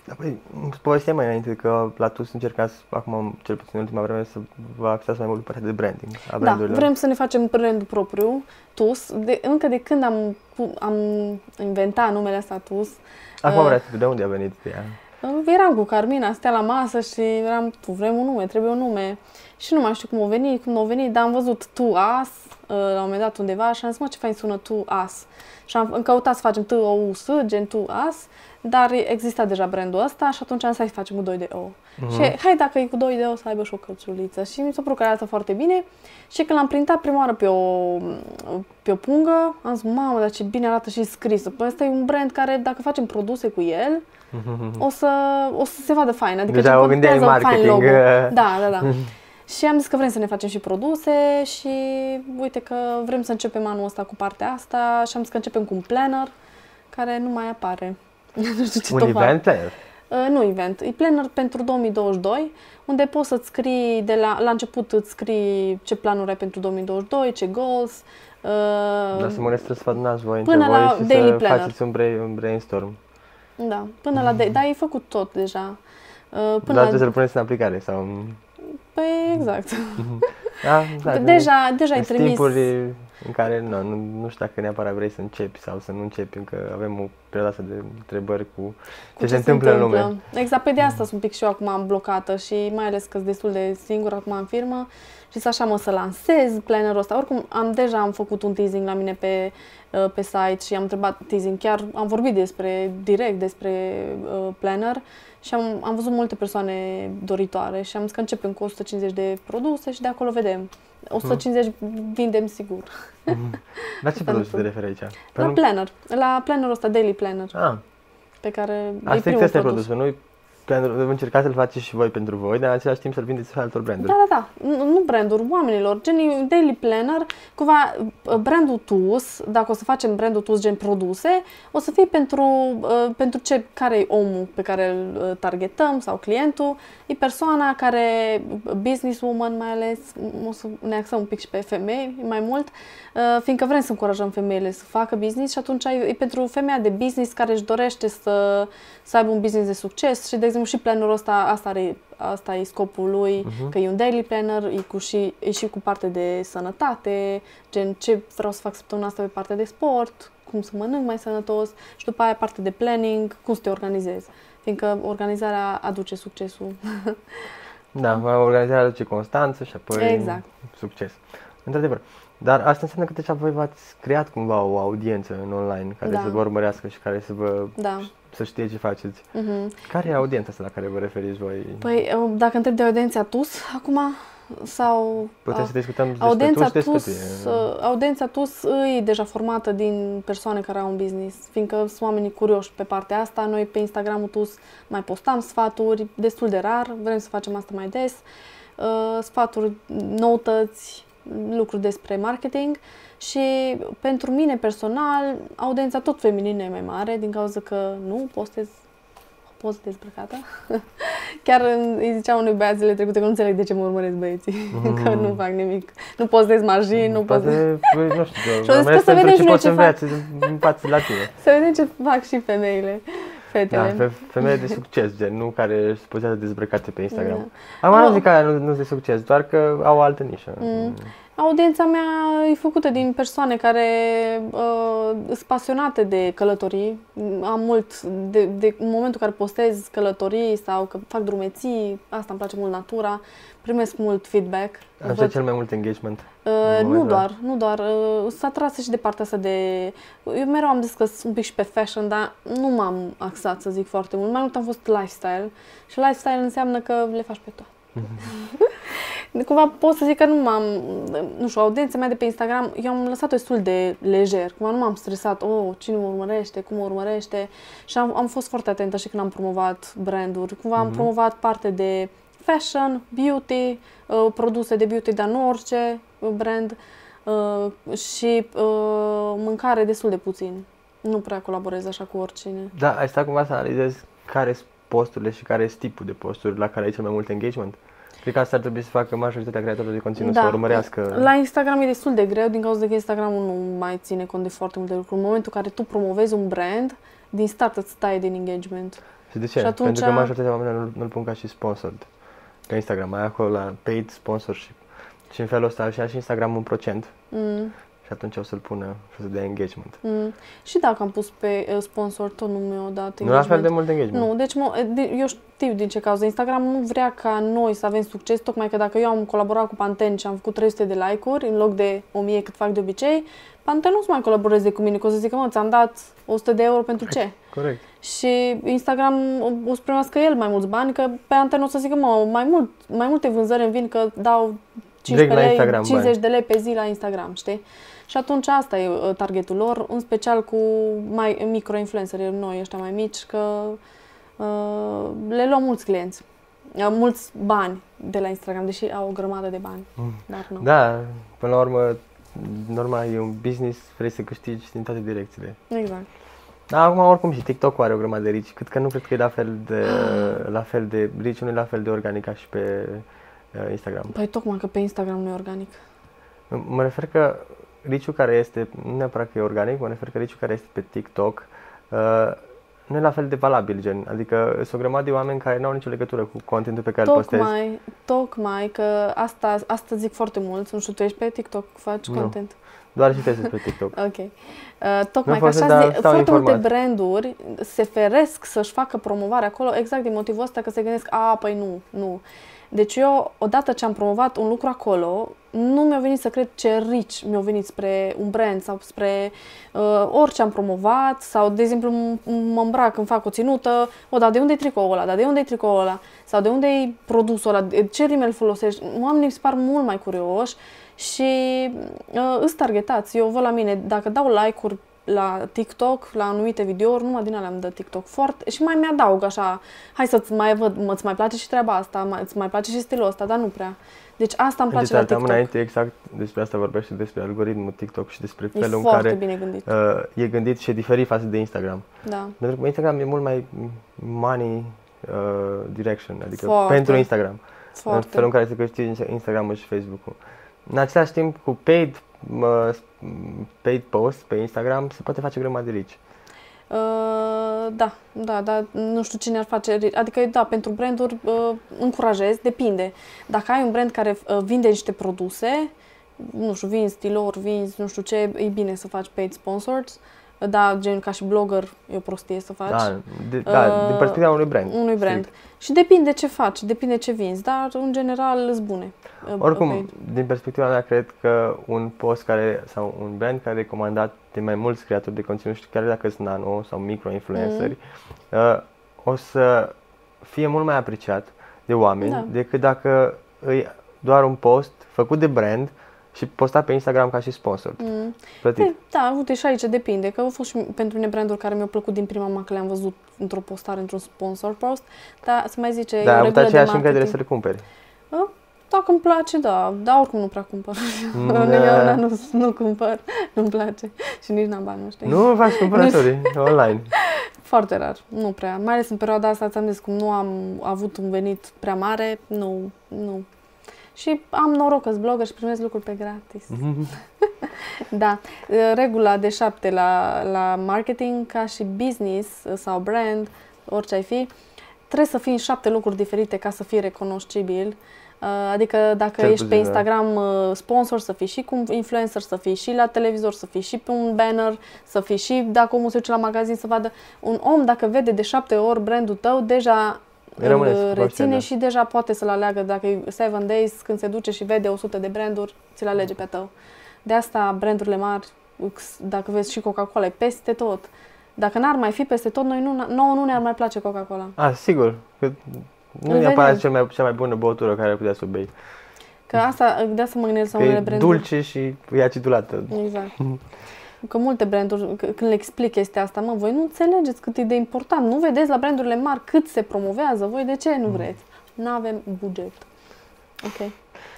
Da, păi, povesteam mai înainte că la TUS încercați, acum cel puțin în ultima vreme, să vă axați mai mult pe partea de branding a Da, vrem să ne facem brandul propriu, TUS. De, încă de când am, am inventat numele ăsta TUS. Acum uh, vreți, de unde a venit ea? Uh, eram cu Carmina, stea la masă și eram, tu vrem un nume, trebuie un nume. Și nu mai știu cum a venit, cum a venit, dar am văzut tu as uh, la un moment dat undeva și am zis, mă, ce fain sună tu as. Și am căutat să facem tu o u s gen tu as dar exista deja brandul ăsta și atunci am zis să facem cu 2 de O. Uh-huh. Și hai dacă e cu 2 de O să aibă și o cățuliță. Și mi s-a părut că arată foarte bine. Și când l-am printat prima oară pe o, pe o pungă, am zis, mamă, dar ce bine arată și scris. Păi ăsta e un brand care, dacă facem produse cu el, uh-huh. o, să, o să se vadă fain. Adică Deja o gândeai marketing. Logo. Da, da, da. Și am zis că vrem să ne facem și produse și uite că vrem să începem anul ăsta cu partea asta și am zis că începem cu un planner care nu mai apare. nu știu ce Un event planner? Uh, nu event, e planner pentru 2022, unde poți să-ți scrii, de la, la început îți scrii ce planuri ai pentru 2022, ce goals. Uh, Dar să mă să sfătunați voi până la voi și daily să planner. faceți un, brain, un brainstorm. Da, până la, de- da, ai făcut tot deja. Uh, până Dar la... trebuie să-l puneți în aplicare sau... Păi exact. da, da, deja, deja ai trimis. Timpuri în care nu, nu, nu știu dacă neapărat vrei să începi sau să nu începi, încă avem o perioadă de întrebări cu, cu ce, ce se întâmplă în lume. Exact, pe de asta sunt un pic și eu acum am blocată și mai ales că sunt destul de singur acum în firmă și să așa mă să lansez plannerul ăsta. Oricum, am deja am făcut un teasing la mine pe, uh, pe site și am întrebat teasing, chiar am vorbit despre, direct despre uh, planner și am, am văzut multe persoane doritoare și am zis că începem cu 150 de produse și de acolo vedem. 150 hmm. vindem sigur. Hmm. La ce produse te referi aici? La planner. La plannerul ăsta, daily planner. Ah. Pe care Asta e primul produs. produs. Nu încercați să-l faceți și voi pentru voi, dar în același timp să-l vindeți și altor branduri. Da, da, da. Nu, nu branduri, oamenilor. Gen Daily Planner, cumva uh, brandul TUS, dacă o să facem brandul TUS gen produse, o să fie pentru, uh, pentru ce, care e omul pe care îl uh, targetăm sau clientul. E persoana care, businesswoman mai ales, o să ne axăm un pic și pe femei mai mult, fiindcă vrem să încurajăm femeile să facă business și atunci e pentru femeia de business care își dorește să, să aibă un business de succes și, de exemplu, și planul ăsta, asta, are, asta e scopul lui, uh-huh. că e un daily planner, e, cu și, e și cu parte de sănătate, gen ce vreau să fac săptămâna asta pe partea de sport, cum să mănânc mai sănătos și după aia parte de planning, cum să te organizezi. Fiindcă organizarea aduce succesul. da, organizarea aduce constanță și apoi exact. succes. Într-adevăr. Dar asta înseamnă că deja voi v-ați creat cumva o audiență în online care da. să vă urmărească și care să vă da să știe ce faceți. Uh-huh. Care e audiența asta la care vă referiți voi? Păi, dacă întreb de audiența TUS, acum, sau Putem a, să discutăm despre audiența tu și despre TUS, tine. uh, audiența TUS e deja formată din persoane care au un business, fiindcă sunt oamenii curioși pe partea asta. Noi pe Instagramul TUS mai postam sfaturi, destul de rar, vrem să facem asta mai des. Uh, sfaturi, noutăți, lucruri despre marketing și pentru mine personal, audiența tot feminină e mai mare din cauza că nu postez post dezbrăcată. Chiar în- îi ziceam unui băiat zilele trecute că nu înțeleg de ce mă urmăresc băieții, că nu fac nimic. Nu postez margini, nu postez... Poate, păi, nu știu, Și au zis că urmăresc să pentru vedem ce și noi poți să ce fac. înveți în față la tine. Să vedem ce fac și femeile, Da, fetele. fe- femeie de succes, gen, nu care își pozează dezbrăcate pe Instagram. Da. Acum nu Oh. zic că aia nu, nu de succes, doar că au o altă nișă. Mm. Audiența mea e făcută din persoane care uh, sunt pasionate de călătorii. Am mult, de, de, în momentul în care postez călătorii sau că fac drumeții, asta îmi place mult natura, primesc mult feedback. Asta e Văd- cel mai mult engagement. Uh, în nu momentul doar, nu doar. Uh, sunt atrasă și de partea asta de... Eu mereu am zis că sunt un pic și pe fashion, dar nu m-am axat, să zic, foarte mult. Mai mult am fost lifestyle. Și lifestyle înseamnă că le faci pe toate. De Cumva pot să zic că nu m-am, nu știu, audiența mea de pe Instagram, eu am lăsat-o destul de lejer, cumva nu m-am stresat, oh, cine mă urmărește, cum mă urmărește și am, am fost foarte atentă și când am promovat branduri, cumva am Mhm. promovat parte de fashion, beauty, uh, produse de beauty, dar nu orice uh, brand uh, și uh, mâncare destul de puțin. Nu prea colaborez așa cu oricine. Da, ai stat cumva să analizezi care sunt posturile și care sunt tipul de posturi la care ai cel mai mult engagement? Cred că asta ar trebui să facă majoritatea creatorilor de conținut, să urmărească. La Instagram e destul de greu din cauza că Instagramul nu mai ține cont de foarte multe lucruri. În momentul în care tu promovezi un brand, din start îți taie din engagement. Și de ce? Și atunci- Pentru că majoritatea oamenilor nu- nu-l pun ca și sponsored pe Instagram. Ai acolo la paid sponsorship. Și în felul ăsta și ia și Instagram un procent Mm, și atunci o să-l pună și o să dea engagement. mm. Și dacă am pus pe uh, sponsor, tot nu mi-a dat Nu la fel de engagement. mult engagement. Nu, deci mă, de- eu știu din ce cauză. Instagram nu vrea ca noi să avem succes, tocmai că dacă eu am colaborat cu Panten și am făcut 300 de like-uri în loc de 1000 cât fac de obicei, Panten nu o să mai colaboreze cu mine, că o să zică, mă, ți-am dat 100 de euro pentru ce? Corect. Și Instagram o să primească el mai mulți bani, că pe antenă o să zică, mă, mai, mult, mai multe vânzări îmi vin că dau 15 la lei, Instagram 50 bani. de lei pe zi la Instagram, știi? Și atunci asta e uh, targetul lor, în special cu mai micro-influenceri, noi ăștia mai mici, că uh, le luăm mulți clienți, uh, mulți bani de la Instagram, deși au o grămadă de bani, Mm. dar nu. Da, până la urmă, normal, e un business, vrei să câștigi din toate direcțiile. Exact. Da, acum oricum și TikTok are o grămadă de rici. Cât că nu cred că e la fel de, Ah. la fel de rici, nu e la fel de organic ca și pe uh, Instagram. Păi tocmai că pe Instagram nu e organic. Mă refer că riciul care este, nu neapărat că e organic, mă refer că riciul care este pe TikTok uh, nu e la fel de valabil, gen. Adică sunt o grămadă de oameni care nu au nicio legătură cu contentul pe care îl postezi. Tocmai, tocmai că asta, asta zic foarte mult. Nu știu, tu ești pe TikTok, faci Nu. content. Doar citesc despre TikTok. Ok. Uh, tocmai că folosesc, așa dar zi, stau foarte informat. multe branduri se feresc să-și facă promovare acolo exact din motivul ăsta că se gândesc, a, păi nu, nu. Deci eu, odată ce am promovat un lucru acolo, nu mi-a venit să cred ce rici mi-au venit spre un brand sau spre uh, orice am promovat sau, de exemplu, m- mă îmbrac, îmi fac o ținută, o, dar de unde e tricoul ăla, dar de unde e tricoul ăla, sau de unde e produsul ăla, de- ce rimel folosești. Oamenii mi se par mult mai curioși și uh, îs targetați. Eu văd la mine, dacă dau like-uri la TikTok, la anumite videouri, numai din alea îmi dă TikTok foarte și mai mi-adaug așa, hai să-ți mai văd, mă, îți mai place și treaba asta, mai, îți mai place și stilul ăsta, dar nu prea. Deci asta îmi place Deci, la am TikTok. înainte exact despre asta vorbește, despre algoritmul TikTok și despre E felul în foarte care bine gândit. uh, e gândit și e diferit față de Instagram. Da. Pentru că Instagram e mult mai money uh, direction, adică Foarte. pentru Instagram. În Foarte. felul în care se câștigi Instagram și Facebook-ul. În același timp, cu paid, uh, paid post pe Instagram se poate face grămadă de rici. Uh, da, da, da, nu știu cine ar face, adică da, pentru branduri uh, încurajez, depinde. Dacă ai un brand care uh, vinde niște produse, nu știu, vinzi stilori, vinzi nu știu ce, e bine să faci paid sponsors, da, gen ca și blogger e o prostie să faci. Da, de, da Uh, din perspectiva unui brand. unui brand. strict. Și depinde ce faci, depinde ce vinzi, dar în general îți bune. uh, Oricum, paid. din perspectiva mea, cred că un post care, sau un brand care e recomandat de mai mulți creatori de conținut, știu, chiar dacă sunt nano sau micro-influenceri, Mm. uh, o să fie mult mai apreciat de oameni Da. decât dacă îi doar un post făcut de brand și postat pe Instagram ca și sponsor. Mm. Plătit. E, da, uite, și aici depinde, că au fost și pentru mine branduri care mi-au plăcut din prima mă că le-am văzut într-o postare, într-un sponsor post, dar se mai zice, e Dar o ai avut regulă de aceeași încredere marketing. să le cumperi. A, Dacă îmi place, da, dar oricum nu prea cumpăr. Mm, Eu da. na, nu, nu cumpăr, nu-mi place și nici n-am bani, nu știu. Nu faci cumpărături online. Foarte rar, nu prea. Mai ales în perioada asta, ți-am zis, cum nu am avut un venit prea mare, nu, nu. Și am noroc că sunt blogger și primesc lucruri pe gratis. Da, regula de șapte la, la marketing, ca și business sau brand, orice ai fi, trebuie să fii în șapte lucruri diferite ca să fii recunoscibil. Uh, Adică dacă Cel ești pe puțin, da. Instagram uh, sponsor, să fii și cu influencer, să fii și la televizor, să fii și pe un banner, să fii și dacă omul se duce la magazin să vadă. Un om, dacă vede de șapte ori brandul tău, deja Rămâne îl conștient, reține da. și deja poate să-l aleagă. Dacă e Seven Days, când se duce și vede 100 de branduri, ți-l alege pe a tău. De asta brandurile mari, X, dacă vezi și Coca-Cola, e peste tot. Dacă n-ar mai fi peste tot, noi nu, nouă nu ne-ar mai place Coca-Cola. A, sigur. Că nu Îl e neapărat vedem. cea mai, cea mai bună băutură care ar putea să o bei. Că asta, de asta mă gândesc la Că unele e branduri. dulce și e acidulată. Exact. Că multe branduri, c- când le explic chestia asta, mă, voi nu înțelegeți cât e de important. Nu vedeți la brandurile mari cât se promovează. Voi de ce nu vreți? Nu avem buget. Ok.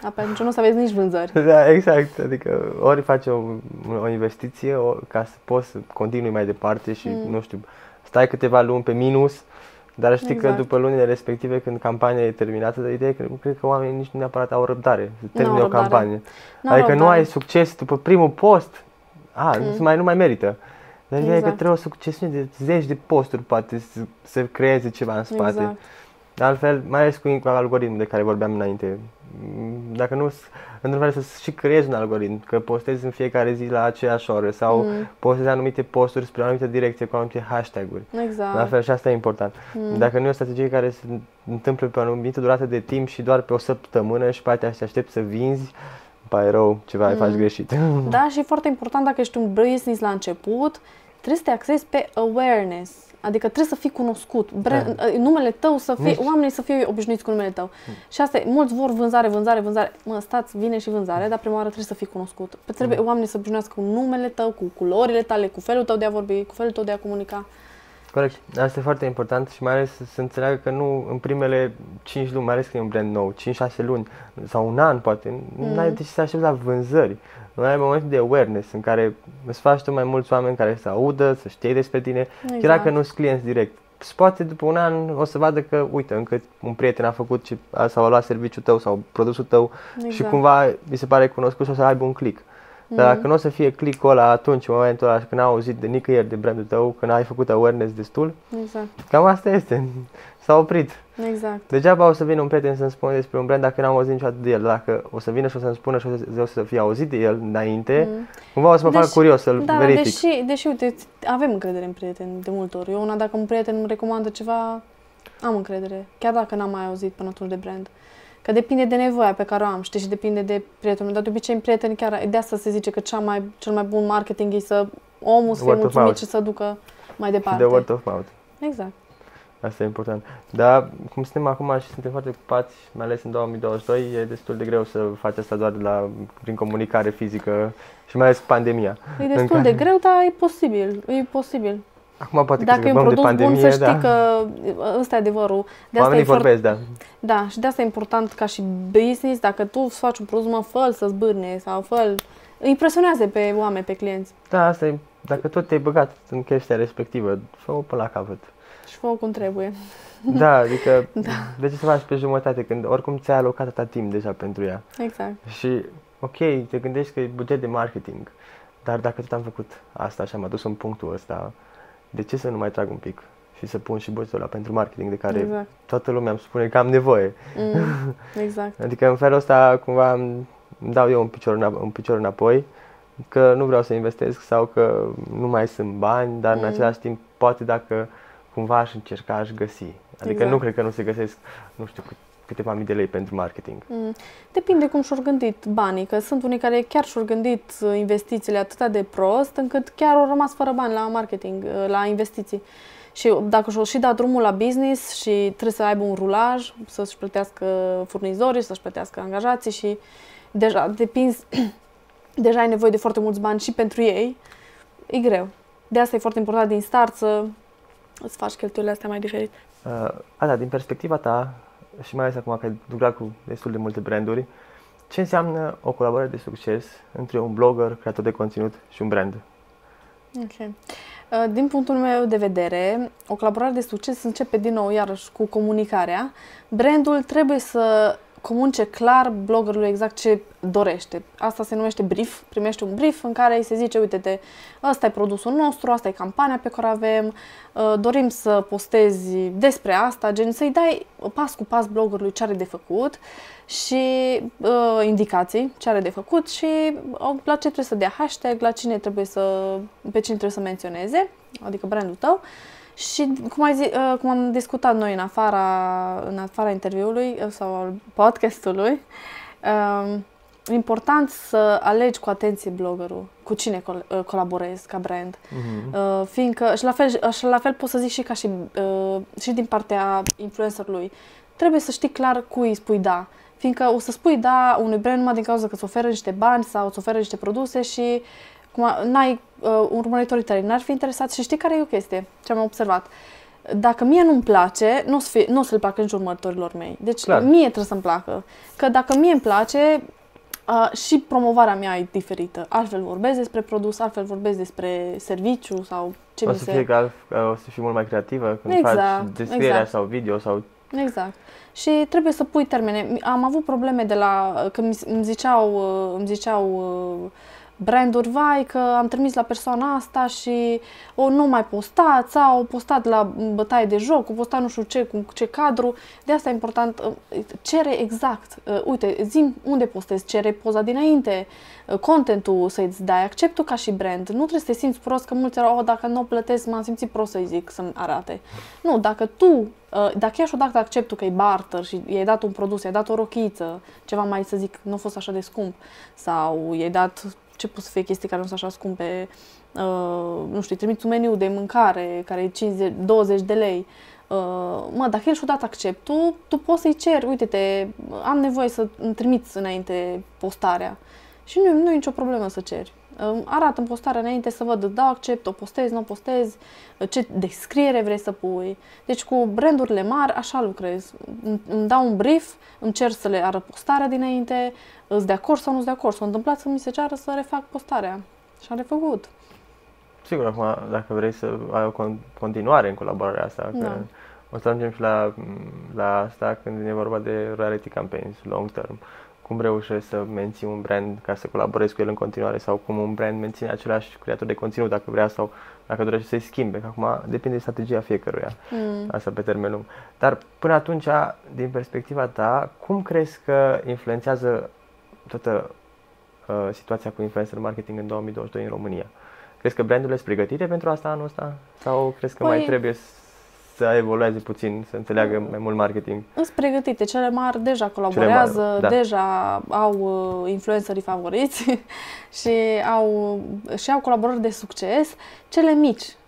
Apoi atunci nu o să aveți nici vânzări. Da, exact. Adică ori faci o, o investiție o, ca să poți să continui mai departe și, Mm. nu știu, stai câteva luni pe minus, dar știi Exact. că după lunile respective, când campania e terminată, de idee că cred că oamenii nici nu neapărat au răbdare să termine o răbdare. campanie. N-au adică nu răbdare. ai succes după primul post, a, Mm. nu, mai, nu mai merită. Dar ideea e că Exact. trebuie o succesiune de zeci de posturi, poate, să, să creeze ceva în spate. Exact. De altfel, mai ales cu cu algoritmul de care vorbeam înainte, m, dacă nu, s- într-un fel să și creezi un algoritm, că postezi în fiecare zi la aceeași oră sau Mm. postezi anumite posturi spre o anumită direcție cu anumite hashtag-uri. Exact. La fel și asta e important. Mm. Dacă nu e o strategie care se întâmplă pe o anumită durată de timp și doar pe o săptămână și pe aceea te aștepți să vinzi, îmi pare rău, ceva mm. faci greșit. Da, și e foarte important dacă ești un business la început, trebuie să te axezi pe awareness. Adică trebuie să fii cunoscut. Brand, Da. Numele tău să fie, Nici- oamenii să fie obișnuiți cu numele tău. Și asta e, mulți vor vânzare, vânzare, vânzare. Mă, stați, vine și vânzare, dar prima oară trebuie să fii cunoscut. Trebuie oamenii să obișnuiască cu numele tău, cu culorile tale, cu felul tău de a vorbi, cu felul tău de a comunica. Corect. Asta e foarte important și mai ales să se înțeleagă că nu în primele 5 luni, mai ales că e un brand nou, 5-6 luni sau un an poate, mm. nu ai de ce să aștepți la vânzări. Nu ai momentul de awareness în care îți faci tu mai mulți oameni care să audă, să știe despre tine, Exact. chiar dacă nu sunt clienți direct. Și Poate după un an o să vadă că, uite, încă un prieten a făcut ce, a- sau a luat serviciul tău sau produsul tău Exact. și cumva îi se pare cunoscut și o să aibă un click. Dar Mm. dacă nu o să fie click-ul ăla atunci, în momentul ăla, când n-a auzit de nicăieri de brandul tău, când ai făcut awareness destul, Exact, Cam asta este. S-a oprit. exact. Degeaba o să vină un prieten să-mi spună despre un brand dacă n-am auzit niciodată de el. Dacă o să vină și o să-mi spună și o să, o să fie auzit de el înainte, Mm. cumva o să mă fac Deși- curios să-l Da, verific. deși, deși, uite, avem încredere în prieteni de multe ori. Eu una, dacă un prieten îmi recomandă ceva, am încredere. Chiar dacă n-am mai auzit până atunci de brand. Că depinde de nevoia pe care o am, știi, și depinde de prietenul. Dar de obicei în prieteni chiar, de asta se zice că cea mai, cel mai bun marketing e să omul să fie Word of mulțumit mouth. și să ducă mai Și departe. de word of mouth. Exact. Asta e important. Dar cum suntem acum și suntem foarte ocupați, mai ales în 2022, e destul de greu să faci asta doar de la, prin comunicare fizică și mai ales cu pandemia. E În destul care- de greu, dar e posibil. E posibil. Acum poate că Dacă e un scăpăm de produs bun, pandemie, să știi da. că ăsta e adevărul. De asta Oamenii e foarte vorbesc, da. Da, și de asta e important ca și business, dacă tu îți faci un produs, mă, fă să zbârne sau fă îi impresionează pe oameni, pe clienți Da, asta e. Dacă tot te-ai băgat în chestia respectivă, fă-o până la capăt. și fă cum trebuie. Da, adică Da. de ce să faci pe jumătate când oricum ți-ai alocat atâta timp deja pentru ea? Exact. Și ok, te gândești că e buget de marketing, dar dacă tot am făcut asta și am adus în punctul ăsta, de ce să nu mai trag un pic și să pun și bugetul ăla pentru marketing de care Exact. toată lumea îmi spune că am nevoie. Mm, exact. Adică în felul ăsta cumva îmi îmi dau eu un picior, înap- un picior înapoi că nu vreau să investesc sau că nu mai sunt bani, dar în Mm. același timp poate dacă cumva aș încerca, aș găsi. Adică Exact. nu cred că nu se găsesc, nu știu, cât- câteva mii de lei pentru marketing. Mm. Depinde cum și-au gândit banii, că sunt unii care chiar și-au gândit uh, investițiile atât de prost încât chiar au rămas fără bani la marketing, uh, la investiții. Și dacă și-o și da drumul la business și trebuie să aibă un rulaj, să-și plătească furnizorii, să-și plătească angajații și deja depinzi, deja ai nevoie de foarte mulți bani și pentru ei, e greu. De asta e foarte important din start să îți faci cheltuielile astea mai diferite. Uh, Ada, din perspectiva ta, și mai ales acum că ai lucrat cu destul de multe branduri, ce înseamnă o colaborare de succes între un blogger, creator de conținut și un brand? Ok. Uh, din punctul meu de vedere, o colaborare de succes începe din nou iarăși cu comunicarea. Brandul trebuie să comunice clar bloggerului exact ce dorește. Asta se numește brief. Primește un brief în care îi se zice, uite-te, ăsta e produsul nostru, asta e campania pe care o avem, uh, dorim să postezi despre asta, gen să-i dai pas cu pas bloggerului ce are de făcut și uh, indicații ce are de făcut și uh, la ce trebuie să dea hashtag, la cine trebuie să, pe cine trebuie să menționeze, adică brandul tău. Și cum, ai zi, uh, cum am discutat noi în afara, în afara interviului uh, sau al podcastului, uh, important să alegi cu atenție bloggerul, cu cine col- uh, colaborezi ca brand. Uh-huh. Uh, fiindcă, și la, fel, și la fel pot să zic și ca și, uh, și din partea influencerului, trebuie să știi clar cui îi spui da. Fiindcă o să spui da unui brand numai din cauza că îți oferă niște bani sau îți oferă niște produse și cum n-ai uh, urmăritorii tăi, n-ar fi interesat și știi care e o chestie, ce am observat. Dacă mie nu-mi place, nu o să, nu o să le placă nici urmăritorilor mei. Deci Clar. mie trebuie să-mi placă. Că dacă mie îmi place, uh, și promovarea mea e diferită. Altfel vorbesc despre produs, altfel vorbesc despre serviciu sau ce o mi să se... fie că o să fii mult mai creativă când Exact, faci descrierea exact. sau video sau Exact. Și trebuie să pui termene. Am avut probleme de la când mi- îmi ziceau, uh, îmi ziceau uh, branduri, vai că am trimis la persoana asta și o nu mai postat sau au postat la bătaie de joc, au postat nu știu ce, cu ce cadru. De asta e important, uh, cere exact. Uh, Uite, zi unde postezi, cere poza dinainte, uh, contentul să-ți dai, acceptul ca și brand. Nu trebuie să te simți prost, că mulți erau, oh, dacă nu o plătesc, m-am simțit prost să-i zic să-mi arate. Nu, dacă tu, uh, dacă i-aș dat acceptul că e barter și i-ai dat un produs, i-ai dat o rochiță, ceva mai să zic, nu a fost așa de scump, sau i-ai dat ce pot să fie chestii care nu sunt așa scumpe, uh, nu știu, îi trimiți un meniu de mâncare care e 50, 20 de lei. Uh, mă, dacă el și-a dat acceptul, tu poți să-i ceri, uite-te, am nevoie să îmi trimiți înainte postarea. Și nu, nu e nicio problemă să ceri. Uh, arată în postarea înainte să văd, da, accept, o postezi, nu o postezi, uh, ce descriere vrei să pui. Deci cu brandurile mari așa lucrez. Îmi- Îmi dau un brief, îmi cer să le arăt postarea dinainte, îți de acord sau nu de acord. S-a întâmplat să mi se ceară să refac postarea. Și am refăcut. Sigur, acum, dacă vrei să ai o con- continuare în colaborarea asta, că Da. o să ajungem și la, la asta când e vorba de reality campaigns, long term. Cum reușești să menții un brand ca să colaborezi cu el în continuare sau cum un brand menține același creator de conținut dacă vrea sau dacă dorește să-i schimbe, că acum depinde de strategia fiecăruia, Mm. asta pe termen lung. Dar până atunci, din perspectiva ta, cum crezi că influențează toată uh, situația cu influencer marketing în 2022 în România? Crezi că brandurile sunt pregătite pentru asta anul ăsta? Sau crezi că mai Păi- trebuie să evolueze puțin, să înțeleagă mai mult marketing? Sunt pregătite. Cele mari deja colaborează, da. deja au uh, influencerii favoriți și au, și au colaborări de succes. Cele mici uh,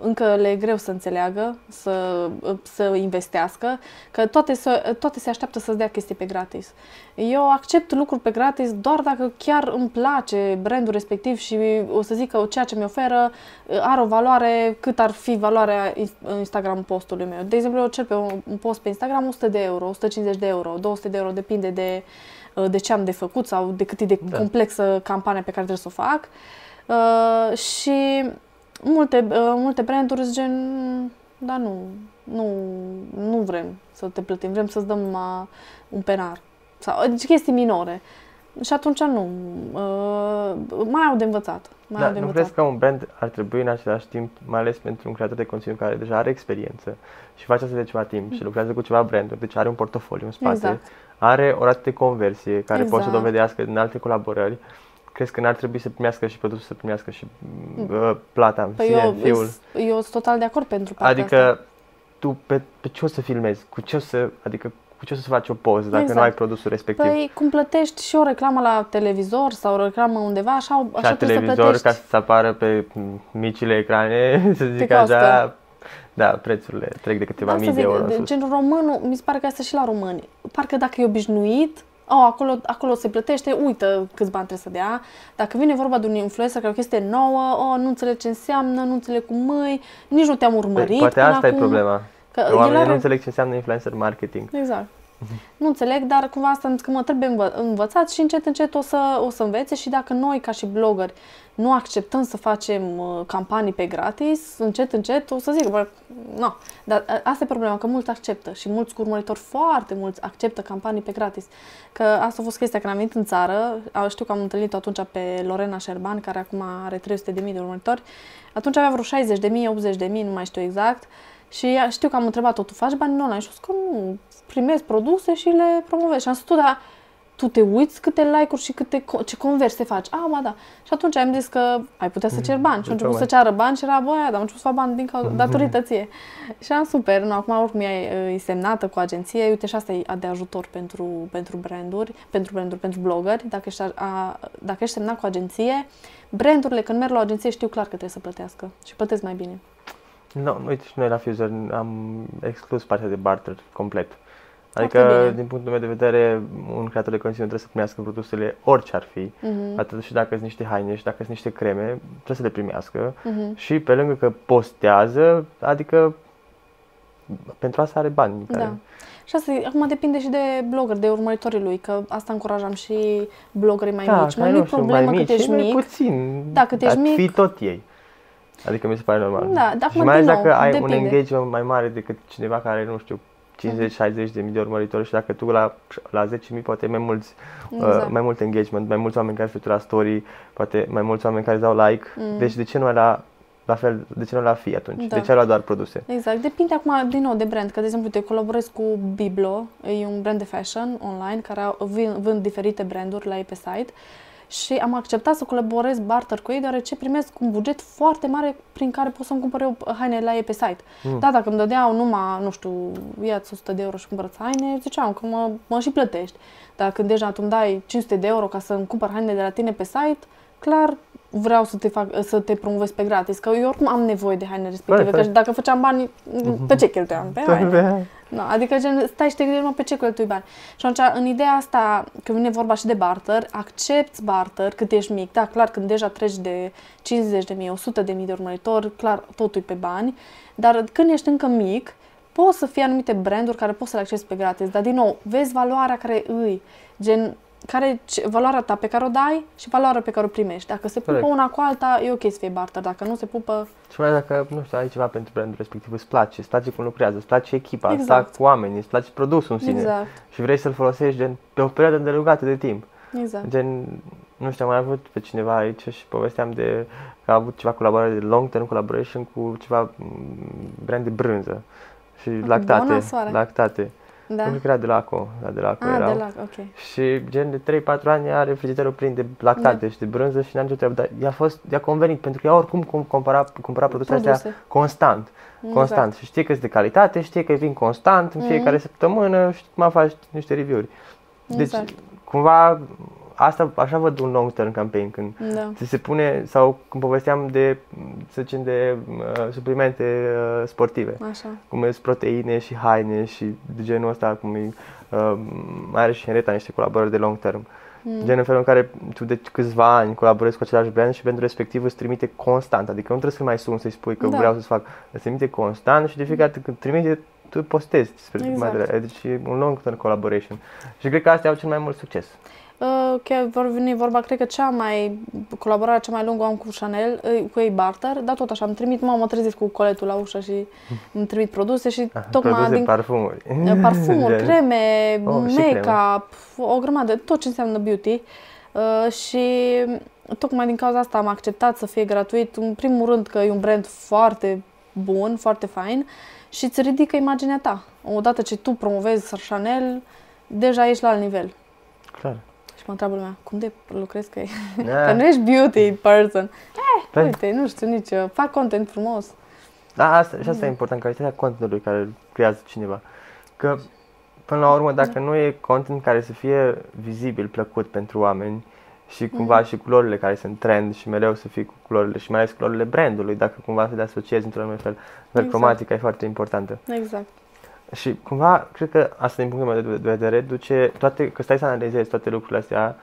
încă le e greu să înțeleagă, să, uh, să investească, că toate se, toate se așteaptă să-ți dea chestii pe gratis. Eu accept lucruri pe gratis doar dacă chiar îmi place brandul respectiv și o să zic că ceea ce mi oferă uh, are o valoare cât ar fi valoarea Ins- Instagram postului meu. De exemplu, eu cer pe un un post pe Instagram 100 de euro, 150 de euro, 200 de euro, depinde de, uh, de ce am de făcut sau de cât e de Da. complexă campania pe care trebuie să o fac. Uh, și multe, uh, multe branduri zic gen, da nu, nu, nu vrem să te plătim, vrem să-ți dăm numai un penar. Sau deci chestii minore. Și atunci nu. Uh, mai au de învățat. Mai Da, au de nu învățat. crezi că un brand ar trebui în același timp, mai ales pentru un creator de conținut care deja are experiență și face asta de ceva timp și lucrează cu ceva branduri, deci are un portofoliu în spate, Exact. are o rată de conversie care poate să Exact. dovedească în alte colaborări, crezi că n-ar trebui să primească și produsul, să primească și uh, plata în Păi sine, eu, fiul? eu sunt total de acord pentru partea Adică asta. tu pe, pe ce o să filmezi? Cu ce o să, adică cu ce o să faci o poză dacă Exact. nu ai produsul respectiv? Păi cum plătești și o reclamă la televizor sau o reclamă undeva, așa, și așa la trebuie să televizor plătești. ca să apară pe micile ecrane, să zic Te așa, costă. Da, prețurile trec de câteva Da, mii să de zic, euro. de- sus. gen românul, mi se pare că asta și la români. Parcă dacă e obișnuit, oh, acolo, acolo se plătește, uită câți bani trebuie să dea. Dacă vine vorba de un influencer care e o chestie nouă, oh, nu înțeleg ce înseamnă, nu înțeleg cum mâi, nici nu te-am urmărit Păi, Poate până asta acum. e problema. Că Că el oamenii are- nu înțeleg ce înseamnă influencer marketing. Exact. Nu înțeleg, dar cumva asta îmi zic că mă trebuie învă- învățat și încet, încet o să, o să învețe și dacă noi, ca și blogări, nu acceptăm să facem uh, campanii pe gratis, încet, încet o să zic, bă, nu. Dar uh, asta e problema, că mulți acceptă și mulți cu urmăritori, foarte mulți, acceptă campanii pe gratis. Că asta a fost chestia când am venit în țară, a- știu că am întâlnit-o atunci pe Lorena Șerban, care acum are 300.000 de urmăritori, atunci avea vreo 60.000, 80.000, nu mai știu exact, și ea- știu că am întrebat-o, tu faci bani în online? Și a zis că nu, primesc produse și le promovezi. Și am zis, tu, dar tu te uiți câte like-uri și câte, co- ce converse faci? Ah, ba da. Și atunci am zis că ai putea să cer bani. Și am început să Tocmai. ceară bani și era, băi, dar am început să fac bani din cauza, datorită ție. Și am super, nu, acum oricum e, e semnată cu agenție, uite și asta e de ajutor pentru, pentru branduri, pentru branduri, pentru blogări, dacă ești, a, a, dacă ești semnat cu agenție, brandurile când merg la o agenție știu clar că trebuie să plătească și plătesc mai bine. Nu, uite și noi la Fuser am exclus partea de barter complet. Foarte Adică, bine. din punctul meu de vedere, un creator de conținut trebuie să primească produsele orice ar fi. Mhm. Atât și dacă sunt niște haine și dacă sunt niște creme, trebuie să le primească. Mhm. Și pe lângă că postează, adică pentru asta are bani. Care... Da. Și asta, e- acum depinde și de blogger, de urmăritorii lui, că asta încurajam și bloggerii mai da, mici. care Mai nu mic știu, problemă mai cât mici, ești și mai mic. puțin. Da, cât ești Ar mic. fi tot ei. Adică mi se pare normal. Da, dar și acum, mai ales din nou, dacă ai un depinde. Mhm. engagement mai mare decât cineva care are, nu știu, 50-60 de mii de urmăritori și dacă tu la, la 10.000 poate ai mai mulți, Exact. uh, mai mult engagement, mai mulți oameni care se uită la story, poate mai mulți oameni care îți dau like. Mm. Deci de ce nu ai la, la fel, de ce nu ai la fi atunci? Da. De ce ai luat doar produse? Exact. Depinde acum, din nou, de brand. Că, de exemplu, te colaborez cu Biblo, e un brand de fashion online care au- vin- vând diferite branduri la ei pe site și am acceptat să colaborez barter cu ei deoarece primesc un buget foarte mare prin care pot să-mi cumpăr eu haine la ei pe site. Mm. Da, dacă îmi dădeau numai, nu știu, ia-ți 100 de euro și cumpărăți haine, ziceam că mă, mă și plătești. Dar când deja tu îmi dai 500 de euro ca să-mi cumpăr haine de la tine pe site, clar vreau să te, fac, să te promovez pe gratis, că eu oricum am nevoie de haine respective, Corect, că dacă făceam bani, pe ce cheltuiam? Pe haine. No, adică gen, stai și te gândești, mă, pe ce cheltui bani. Și atunci, în ideea asta, când vine vorba și de barter, accepti barter cât ești mic. Da, clar, când deja treci de 50 de mii, 100 de mii de urmăritori, clar, totul e pe bani. Dar când ești încă mic, poți să fie anumite branduri care poți să le accesi pe gratis. Dar, din nou, vezi valoarea care îi, gen, care ce- valoarea ta pe care o dai și valoarea pe care o primești. Dacă se pupă Corect. una cu alta, e ok să fie barter. Dacă nu se pupă, Și mai ales dacă, nu știu, ai ceva pentru brandul respectiv, îți place, îți place cum lucrează, îți place echipa, îți Exact. plac oamenii, îți place produsul în sine. exact, Și vrei să-l folosești gen, pe o perioadă îndelungată de timp. exact. Gen, nu știu, am mai avut pe cineva aici și povesteam de că a avut ceva colaborare de long term collaboration cu ceva mm, brand de brânză și lactate, bună soare. lactate. Da. Nu cred că era de Laco, da, de Laco Ah, erau. de la, ok. Și gen de 3-4 ani are frigiderul plin de lactate Da. și de brânză și n-a nicio treabă, dar i-a fost, i-a convenit pentru că ea oricum cum cumpăra, cumpăra produsele astea Produse. constant. Constant. Și știe că sunt de calitate, știe că vin constant în Mhm. fiecare săptămână și mai faci niște review-uri. Deci, Exact. cumva, asta, așa văd un long term campaign când Da. ți se pune, sau când povesteam de, să zicem, de uh, suplimente uh, sportive, Așa. cum sunt proteine și haine și de genul ăsta, cum e, uh, mai are și Henrietta niște colaborări de long term. Mm. Gen în felul în care tu de câțiva ani colaborezi cu același brand și pentru respectiv îți trimite constant. Adică nu trebuie să mai suni să-i spui că Da. vreau să-ți fac. Îți trimite constant și de fiecare dată când trimite, tu postezi spre Exact. mai devreme. Deci e un long term collaboration. Și cred că astea au cel mai mult succes. Uh, chiar vor veni vorba, cred că cea mai, colaborarea cea mai lungă o am cu Chanel, uh, cu ei barter, dar tot așa, îmi trimit, mă, mă trezesc cu coletul la ușă și îmi trimit produse și tocmai Produse din parfumuri. uh, parfumuri, Gen. creme, Oh, și make-up, o grămadă, tot ce înseamnă beauty. Uh, și tocmai din cauza asta am acceptat să fie gratuit, în primul rând că e un brand foarte bun, foarte fain și îți ridică imaginea ta. Odată ce tu promovezi Chanel, deja ești la alt nivel. Clar. Și mă întreabă lumea, cum de lucrezi cu ei? Da. Că nu ești beauty person. Eh, Păi- uite, nu știu nici, eu, fac content frumos. Da, asta, și Mm. asta e important, calitatea contentului care îl creează cineva. Că, până la urmă, dacă nu e content care să fie vizibil, plăcut pentru oameni, și cumva și culorile care sunt trend și mereu să fii cu culorile și mai ales culorile brandului, dacă cumva să le asociezi într-un anumit fel. Exact. Cromatica e foarte importantă. Exact. Și cumva, cred că asta din punctul meu de vedere duce toate, că stai să analizezi toate lucrurile astea,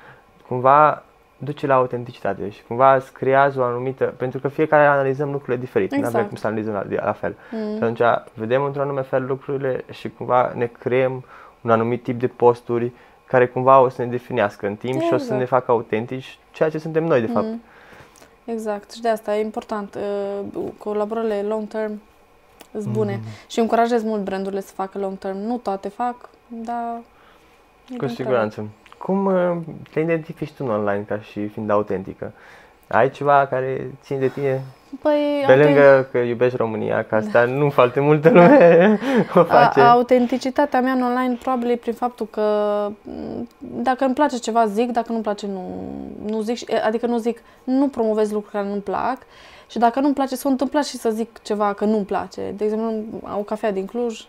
cumva duce la autenticitate și cumva îți creează o anumită, pentru că fiecare analizăm lucrurile diferit, exact. nu avem cum să analizăm la, la fel. Mm. Și atunci vedem într-un anume fel lucrurile și cumva ne creăm un anumit tip de posturi care cumva o să ne definească în timp exact. și o să ne exact. facă autentici ceea ce suntem noi de fapt. Mm. Exact, și de asta e important. Uh, colaborările long term sunt bune mm. și încurajez mult brandurile să facă long term. Nu toate fac, dar... Cu siguranță. Trebuie. Cum uh, te identifici tu în online ca și fiind autentică? Ai ceva care ține de tine? Păi, Pe lângă că iubești România, că asta da. nu foarte multă lume o face. A, autenticitatea mea în online probabil e prin faptul că mm, dacă îmi place ceva zic, dacă nu-mi place nu, nu zic, adică nu zic, nu promovez lucruri care nu-mi plac și dacă nu-mi place, s-a întâmplat și să zic ceva că nu-mi place. De exemplu, o cafea din Cluj,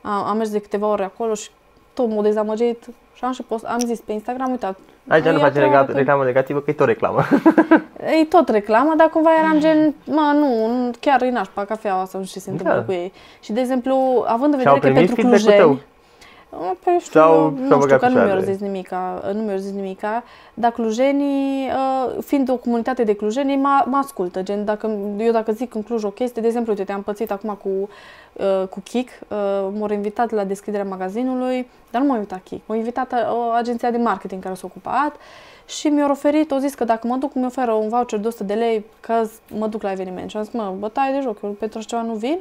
am, am mers de câteva ore acolo și tot m-a dezamăgit și am și post, am zis pe Instagram, uite, Aici nu face reclamă, reclamă negativă, că e tot reclamă. E tot reclamă, dar cumva eram gen, mă, nu, chiar îi nașpa cafeaua asta, nu știu ce se întâmplă da. cu ei. Și, de exemplu, având în vedere că pentru clujeni, Păi știu, sau, nu știu, că nu mi-au zis nimica, nu mi-au zis nimica, dar clujenii, uh, fiind o comunitate de clujeni, mă, mă ascultă, gen, dacă, eu dacă zic în Cluj o chestie, de exemplu, uite, te-am pățit acum cu, uh, cu Kik, uh, m-au invitat la deschiderea magazinului, dar nu m-a invitat Kik, m-a invitat o agenția de marketing care s-a ocupat și mi-au oferit, au zis că dacă mă duc, mi oferă un voucher de 100 de lei că mă duc la eveniment. Și am zis, mă, bătaie de joc, eu pentru așa ceva nu vin.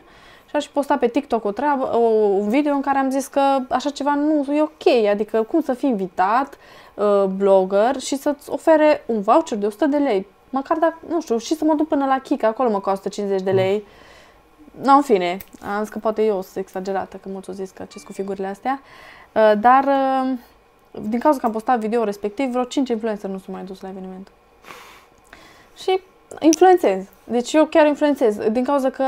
Și aș posta pe TikTok o treabă, o, un video în care am zis că așa ceva nu e ok, adică cum să fii invitat, uh, blogger, și să-ți ofere un voucher de 100 de lei. Măcar dacă, nu știu, și să mă duc până la Kika, acolo mă costă 50 de lei. Mm. Nu, în fine, am zis că poate eu sunt exagerată, că mulți au zis că acest cu figurile astea. Uh, dar, uh, din cauza că am postat video respectiv, vreo 5 influencer nu s-au mai dus la eveniment. Și influențez. Deci eu chiar influențez, din cauza că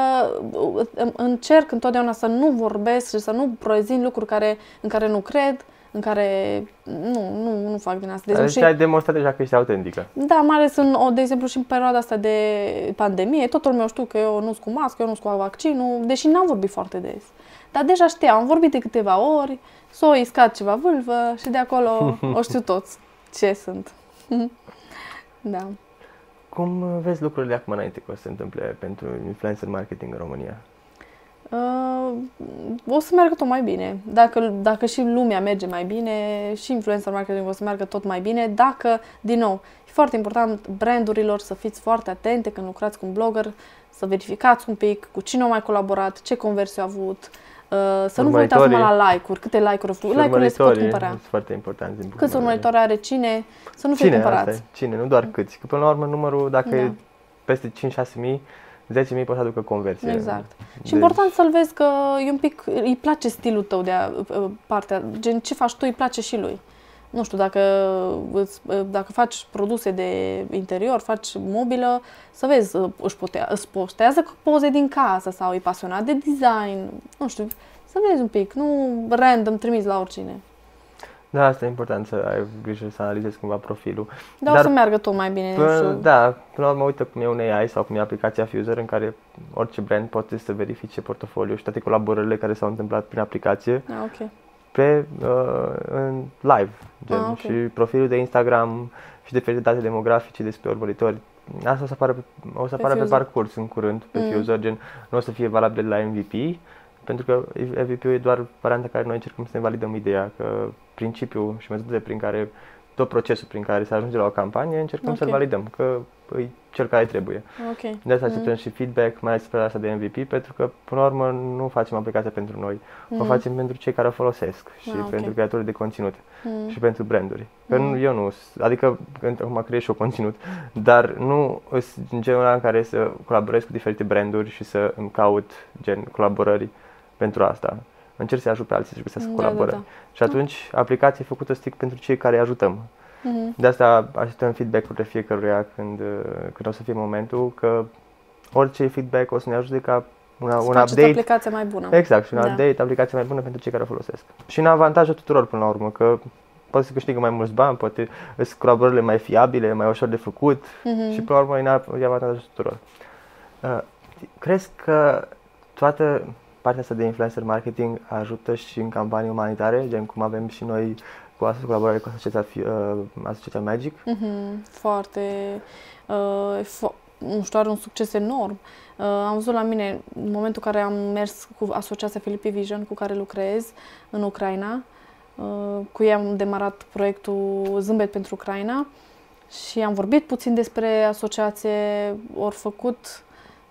uh, încerc întotdeauna să nu vorbesc și să nu prezint lucruri care, în care nu cred, în care nu, nu, nu fac din asta. De exemplu, deci ai demonstrat deja că ești autentică. Da, mai ales în, de exemplu și în perioada asta de pandemie, totul meu știu că eu nu sunt cu mască, eu nu sunt cu vaccinul, deși n-am vorbit foarte des. Dar deja știam, am vorbit de câteva ori, s-o iscat ceva vâlvă și de acolo o știu toți ce sunt. da. Cum vezi lucrurile acum înainte că o să se întâmple pentru influencer marketing în România? Uh, o să meargă tot mai bine. Dacă, dacă și lumea merge mai bine, și influencer marketing o să meargă tot mai bine. Dacă, din nou, e foarte important brandurilor să fiți foarte atente când lucrați cu un blogger, să verificați un pic cu cine au mai colaborat, ce conversii au avut, Uh, să nu vă uitați numai la like-uri, câte like-uri au făcut. Like-urile se pot cumpăra. Sunt foarte important. Din Câți urmăritori are cine, să nu fie cine, cumpărați. Cine, nu doar câți. Că până la urmă numărul, dacă da. e peste 5-6 mii, 10 mii poate să aducă conversie. Exact. Deci... Și important să-l vezi că e un pic, îi place stilul tău de a, uh, partea, gen ce faci tu îi place și lui. Nu știu, dacă, îți, uh, dacă faci produse de interior, faci mobilă, să vezi, își, potea, își postează poze din casă sau e pasionat de design, nu știu, să vezi un pic, nu random trimis la oricine. Da, asta e important să ai grijă să analizezi cumva profilul. Da, Dar o să meargă tot mai bine. Până, da, până la urmă uite cum e un AI sau cum e aplicația Fuser în care orice brand poate să verifice portofoliul și toate colaborările care s-au întâmplat prin aplicație. Ah, ok. Pe, uh, în live, gen, ah, okay. și profilul de Instagram și diferite date demografice despre urmăritori. Asta o să apară pe, o să apară pe, pe parcurs în curând, pe mm. Fuser, gen, nu o să fie valabil la MVP, pentru că MVP-ul e doar varianta care noi încercăm să ne validăm ideea, că principiul și metodele prin care, tot procesul prin care se ajunge la o campanie, încercăm okay. să-l validăm, că e cel care trebuie. Okay. De asta așteptăm mm. și feedback, mai ales pe asta de MVP, pentru că, până la urmă, nu facem aplicația pentru noi, mm. o facem pentru cei care o folosesc și ah, okay. pentru creatorii de conținut mm. și pentru branduri. Că mm. eu nu, adică, acum creez și eu conținut, dar nu sunt genul în care să colaborez cu diferite branduri și să îmi caut gen colaborări pentru asta. Încerc să ajut pe alții să găsească da, colaborări. Da, da. Și atunci aplicația e făcută strict pentru cei care îi ajutăm. Mm-hmm. De asta așteptăm feedback-urile fiecăruia când, când o să fie momentul, că orice feedback o să ne ajute ca una, un update. aplicația mai bună. Exact, și un da. update, aplicația mai bună pentru cei care o folosesc. Și în avantajul tuturor până la urmă, că poate să câștigă mai mulți bani, poate sunt colaborările mai fiabile, mai ușor de făcut Mhm. și până la urmă e avantajul tuturor. Uh, crezi că toată partea asta de influencer marketing ajută și în campanii umanitare, gen cum avem și noi cu asta colaborare cu Asociația, Fi- uh, Asociația Magic? Mhm, foarte, uh, fo- nu știu, are un succes enorm. Uh, am văzut la mine, în momentul în care am mers cu Asociația Philippi Vision, cu care lucrez în Ucraina, uh, cu ei am demarat proiectul Zâmbet pentru Ucraina și am vorbit puțin despre asociație, au făcut,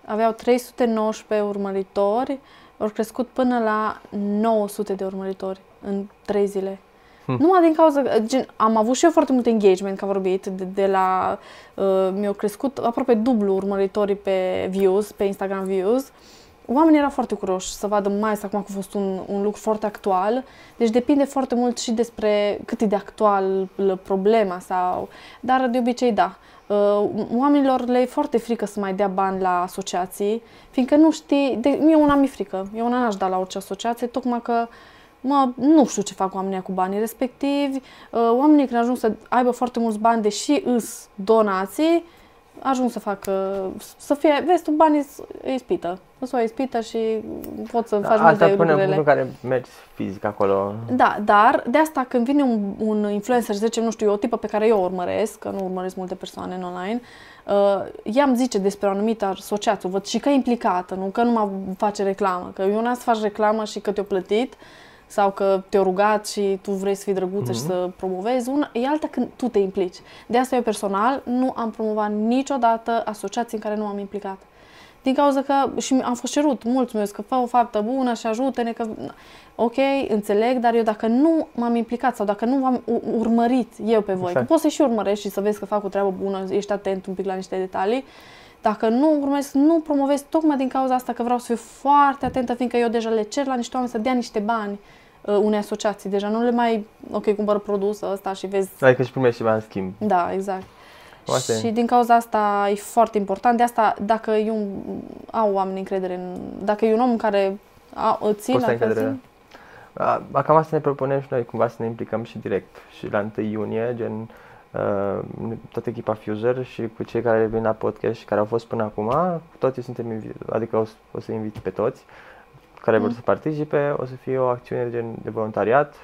aveau 319 urmăritori, au crescut până la 900 de urmăritori în 3 zile. Hm. Numai din cauza, gen, am avut și eu foarte mult engagement, ca vorbit, de, de la, uh, mi-au crescut aproape dublu urmăritorii pe views, pe Instagram views. Oamenii erau foarte curioși să vadă mai ales acum că a fost un, un lucru foarte actual. Deci depinde foarte mult și despre cât e de actual problema sau... Dar de obicei da. Uh, oamenilor le e foarte frică să mai dea bani la asociații, fiindcă nu știi... De, mie una mi-e frică. Eu una n-aș da la orice asociație, tocmai că mă, nu știu ce fac oamenii cu banii respectivi. Uh, Oamenii când ajung să aibă foarte mulți bani, deși îs donații, ajung să facă, să fie, vezi tu, banii îi ispită. Îți o ispită și poți să faci Da, Asta multe până în lucrurile. punctul în care mergi fizic acolo. Da, dar de asta când vine un, un influencer, să zicem, nu știu, eu, o tipă pe care eu o urmăresc, că nu urmăresc multe persoane în online, uh, ea îmi zice despre o anumită asociație, o văd și că e implicată, nu că nu mă face reclamă, că eu n-am să faci reclamă și că te-o plătit, sau că te-au rugat și tu vrei să fii drăguță și să promovezi, una, e alta când tu te implici. De asta eu personal nu am promovat niciodată asociații în care nu am implicat. Din cauza că, și am fost cerut, mulți mi-au zis că fă o faptă bună și ajută-ne, că, ok, înțeleg, dar eu dacă nu m-am implicat sau dacă nu v-am u- urmărit eu pe voi, Exact. că poți să și urmărești și să vezi că fac o treabă bună, ești atent un pic la niște detalii, dacă nu urmăresc, nu promovez tocmai din cauza asta că vreau să fiu foarte atentă, fiindcă eu deja le cer la niște oameni să dea niște bani uh, unei asociații. Deja nu le mai, ok, cumpăr produsul ăsta și vezi Adică și primești ceva în schimb. da, exact. Asta e. Și din cauza asta e foarte important. De asta, dacă eu au oameni încredere în... Dacă e un om care a, îți țin Poți să la ai încredere. țin, A, a, Cam asta ne propunem și noi, cumva să ne implicăm și direct. Și la 1 iunie, gen, uh, toată echipa Fuser și cu cei care vin la podcast și care au fost până acum, cu toții suntem invi- adică o, să- o să invit pe toți care vor Mm. să participe, o să fie o acțiune gen de voluntariat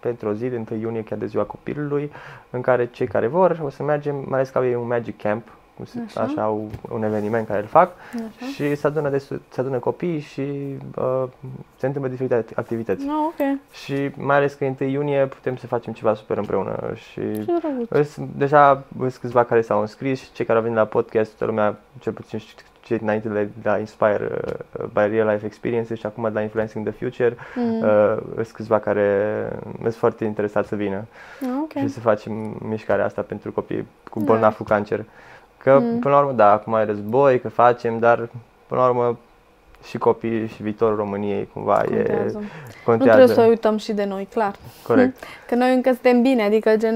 pentru o zi de 1 iunie, chiar de ziua copilului, în care cei care vor o să mergem, mai ales că au ei un Magic Camp, cum se, Așa. așa. au un eveniment care îl fac, Așa. și se adună, de, se adună copii și uh, se întâmplă diferite activități. No, ok. Și mai ales că e 1 iunie putem să facem ceva super împreună și Ce drăguț. îs, deja sunt câțiva care s-au înscris și cei care au venit la podcast, toată lumea, cel puțin și cei dinainte de la Inspire uh, by Real Life Experiences și acum de la Influencing the Future, Mm. uh, sunt câțiva care sunt foarte interesați să vină Ah, ok. și să facem mișcarea asta pentru copii cu Da. bolnav cu cancer. Că Mm. până la urmă, da, acum e război, că facem, dar până la urmă și copiii și viitorul României cumva Contează. e Nu contează. trebuie să uităm și de noi, clar. Corect. Că noi încă suntem bine, adică gen,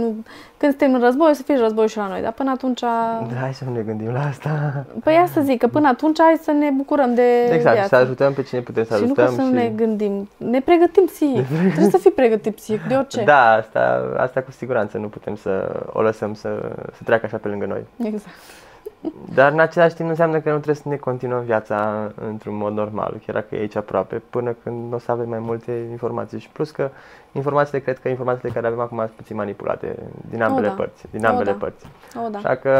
când suntem în război, o să fie și război și la noi, dar până atunci... Da, hai să nu ne gândim la asta. Păi ia să zic, că până atunci hai să ne bucurăm de Exact, viață. să ajutăm pe cine putem să și nu ajutăm. că să ne gândim, ne pregătim psihic. Trebuie să fii pregătit psihic, de orice. Da, asta, asta cu siguranță nu putem să o lăsăm să, să treacă așa pe lângă noi. Exact. Dar în același timp nu înseamnă că nu trebuie să ne continuăm viața într-un mod normal, chiar dacă e aici aproape, până când o să avem mai multe informații. Și plus că informațiile, cred că informațiile care avem acum sunt puțin manipulate din ambele da. părți. Din O, ambele da. părți. O, da. Așa că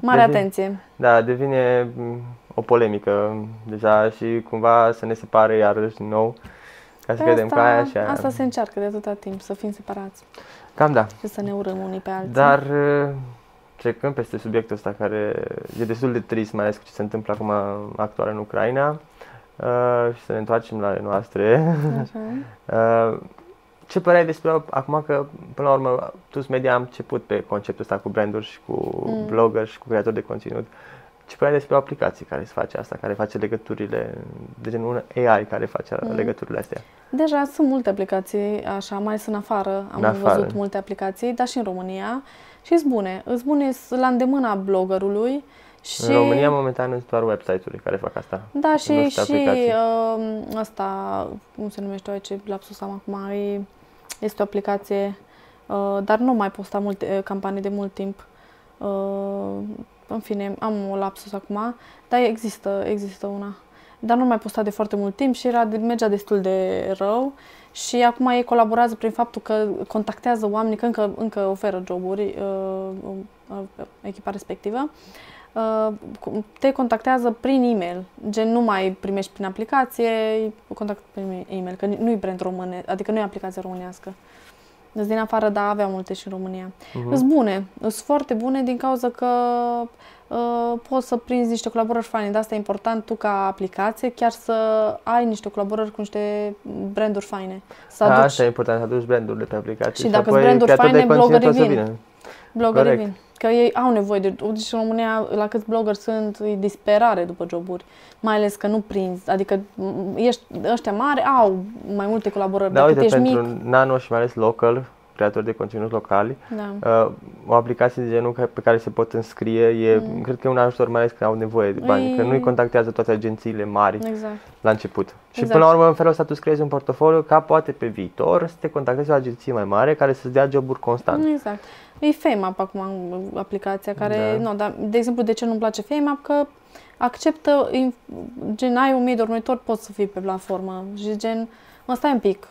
Mare devine- atenție. Da, devine m, o polemică deja și cumva să ne separe iarăși din nou ca să Păi vedem că aia și aia. asta se încearcă de atâta timp, să fim separați Cam da. și să ne urăm unii pe alții. Dar uh, trecând peste subiectul ăsta care e destul de trist, mai ales cu ce se întâmplă acum actual în Ucraina, uh, și să ne întoarcem la ale noastre. Așa. Uh, ce părere ai despre acum că, până la urmă, TUS Media am început pe conceptul ăsta cu branduri și cu Mm. blogger și cu creatori de conținut. Ce părere ai despre o aplicație care se face asta, care face legăturile, de genul un AI care face Mm. legăturile astea? Deja sunt multe aplicații, așa, mai ales în afară am În afară. văzut multe aplicații, dar și în România. Și sunt bune. Îți bune sunt la îndemâna bloggerului. Și... În România, momentan, sunt doar website-uri care fac asta. Da, nu și, sunt și aplicații. uh, asta, cum se numește aici, lapsus am acum, e, este o aplicație uh, dar nu mai posta multe uh, campanii de mult timp. Uh, în fine, am o lapsus acum, dar există, există una. Dar nu mai posta de foarte mult timp și era, mergea destul de rău și acum ei colaborează prin faptul că contactează oamenii, că încă, încă oferă joburi uh, uh, echipa respectivă, uh, te contactează prin e-mail, gen nu mai primești prin aplicație, contact prin e-mail, că nu-i brand român, adică nu e aplicație românească. Îți din afară, da, avea multe și în România. Uh-huh. Sunt bune, sunt foarte bune din cauza că uh, poți să prinzi niște colaborări faine. De asta e important tu ca aplicație chiar să ai niște colaborări cu niște branduri faine. Să da, aduci... Asta e important, să aduci brandurile pe aplicație. Și dacă sunt branduri faine, blogării vin. Blogării vin. Că ei au nevoie de... Deci în România, la câți blogger sunt, e disperare după joburi. Mai ales că nu prinzi. Adică ești, ăștia mari au mai multe colaborări. Da, uite, ești pentru mic, nano și mai ales local, creatori de conținut locali. Da. Uh, o aplicație de genul pe care se pot înscrie, e, mm. cred că e un ajutor, mai ales că au nevoie de bani, e... că nu-i contactează toate agențiile mari exact. la început. Exact. Și până la urmă, în felul ăsta tu îți creezi un portofoliu ca poate pe viitor să te contactezi o agenție mai mare care să-ți dea joburi constant. Exact. E FameUp acum aplicația care, da. nu, dar de exemplu, de ce nu-mi place FameUp? Că acceptă, gen, ai 1000 de urmăritori, poți să fii pe platformă și gen, mă stai un pic,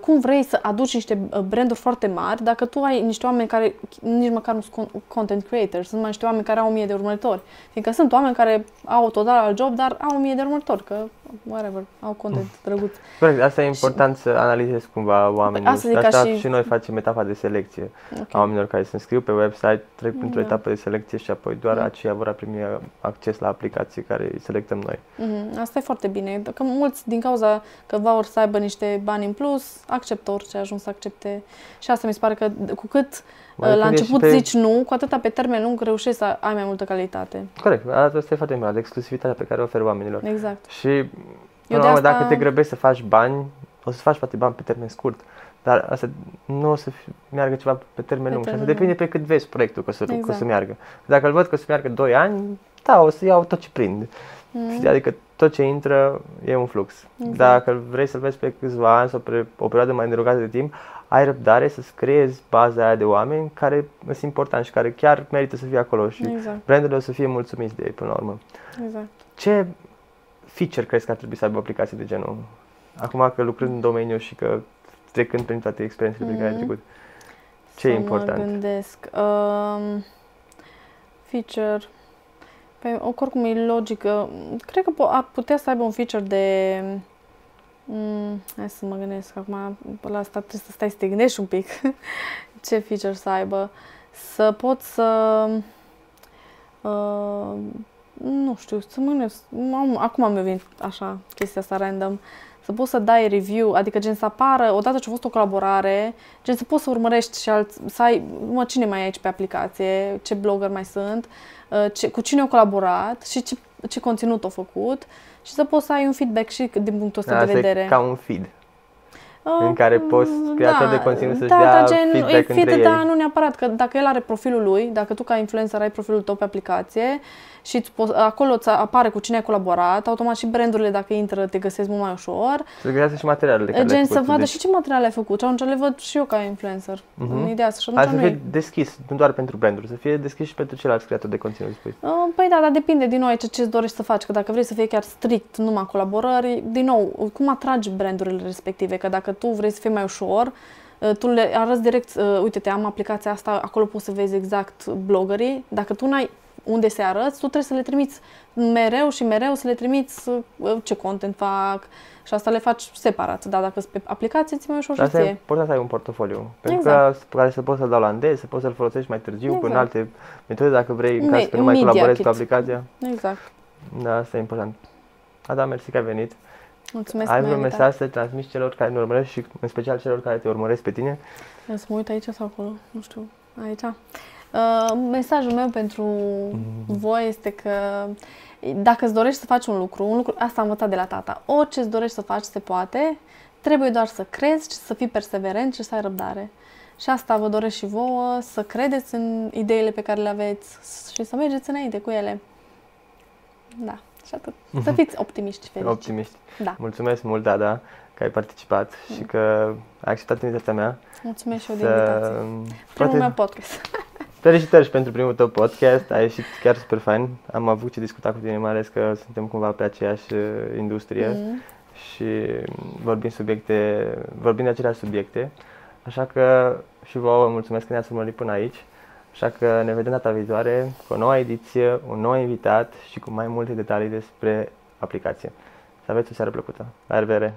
cum vrei să aduci niște uh, branduri foarte mari dacă tu ai niște oameni care nici măcar nu sunt content creators, sunt mai niște oameni care au 1000 de urmăritori. Fiindcă sunt oameni care au total alt job, dar au 1000 de urmăritori, că whatever, au content mm. drăguț. Corect, asta e important și... să analizezi cumva oamenii. Asta, și asta și... și noi facem etapa de selecție okay. a oamenilor care se înscriu pe website, trec printr-o da. etapă de selecție și apoi doar mm. aceia vor primi acces la aplicații care îi selectăm noi. Mm-hmm. Asta e foarte bine, că mulți din cauza că vor să aibă niște bani în plus, acceptă orice ajuns să accepte. Și asta mi se pare că cu cât mai la început pe... zici nu, cu atâta pe termen lung reușești să ai mai multă calitate. Corect, asta este foarte important, exclusivitatea pe care o oferă oamenilor. Exact. Și, Eu de asta... dacă te grăbești să faci bani, o să faci poate bani pe termen scurt. Dar asta nu o să meargă ceva pe termen pe lung. Termen și asta depinde pe cât vezi proiectul că o să, exact. că o să exact. meargă. Dacă îl văd că o să meargă 2 ani, da, o să iau tot ce prind. Mm. Adică tot ce intră e un flux. Exact. Dacă vrei să-l vezi pe câțiva ani sau pe o perioadă mai îndelungată de timp, ai răbdare să-ți creezi baza aia de oameni care sunt importanti și care chiar merită să fie acolo și exact. brandurile o să fie mulțumiți de ei până la urmă. Exact. Ce feature crezi că ar trebui să aibă o aplicație de genul? Acum că lucrând în domeniu și că trecând prin toate experiențele mm-hmm. pe care ai mhm. trecut. Ce să e important? Mă gândesc. Um, feature Păi, oricum e logică. Cred că ar putea să aibă un feature de... Mm, hai să mă gândesc acum, la asta trebuie să stai să te gândești un pic ce feature să aibă. Să pot să... Uh, nu știu, să mă gândesc. Acum am venit așa chestia asta random să poți să dai review, adică gen să apară, odată ce a fost o colaborare, gen să poți să urmărești și alți, să ai, mă, cine mai e aici pe aplicație, ce blogger mai sunt, uh, ce, cu cine au colaborat și ce, ce conținut au făcut și să poți să ai un feedback și din punctul ăsta de vedere. ca un feed. Uh, în care poți creator da, de conținut să-și da, dea gen, feedback între ei. Da, nu neapărat, că dacă el are profilul lui, dacă tu ca influencer ai profilul tău pe aplicație și poți, acolo îți apare cu cine ai colaborat, automat și brandurile dacă intră te găsesc mult mai ușor. Să găsească și materialele care Gen să vadă deci... și ce materiale ai făcut, atunci le văd și eu ca influencer. Uh-huh. În ideea asta. Și atunci să fie deschis, nu doar pentru branduri, să fie deschis și pentru ceilalți creatori de conținut. Spui. Uh, păi da, dar depinde din nou ce îți dorești să faci, că dacă vrei să fie chiar strict numai colaborări, din nou, cum atragi brandurile respective, că dacă tu vrei să fie mai ușor, uh, tu le arăți direct, uh, uite-te, am aplicația asta, acolo poți să vezi exact bloggerii. Dacă tu n-ai unde se arăți, tu trebuie să le trimiți mereu și mereu să le trimiți uh, ce content fac și asta le faci separat. Dar dacă sunt pe aplicație, ți mai ușor și ție. e important să ai un portofoliu. Pentru exact. că care să poți să-l dau la îndez, să poți să-l folosești mai târziu exact. în alte metode dacă vrei, în caz că nu mai colaborezi cu aplicația. Exact. Da, asta e important. Ada, mersi că ai venit. Mulțumesc Ai vreun mesaj să transmiți celor care ne urmăresc și în special celor care te urmăresc pe tine? Să mă uit aici sau acolo, nu știu, aici. Uh, mesajul meu pentru mm-hmm. voi este că dacă îți dorești să faci un lucru, un lucru, asta am învățat de la tata, orice îți dorești să faci se poate, trebuie doar să crezi, să fii perseverent și să ai răbdare. Și asta vă doresc și vouă, să credeți în ideile pe care le aveți și să mergeți înainte cu ele. Da, și atât. Să fiți optimiști, ferici. Optimiști. Da. Mulțumesc mult, Ada. că ai participat și că ai acceptat invitația mea. Mulțumesc și eu de invitație. Primul meu podcast. Felicitări și pentru primul tău podcast, ai ieșit chiar super fain. Am avut ce discuta cu tine, mai ales că suntem cumva pe aceeași uh, industrie mm. și vorbim subiecte, vorbim de aceleași subiecte. Așa că și vouă mulțumesc că ne-ați urmărit până aici. Așa că ne vedem data viitoare cu o nouă ediție, un nou invitat și cu mai multe detalii despre aplicație. Să aveți o seară plăcută. La revedere!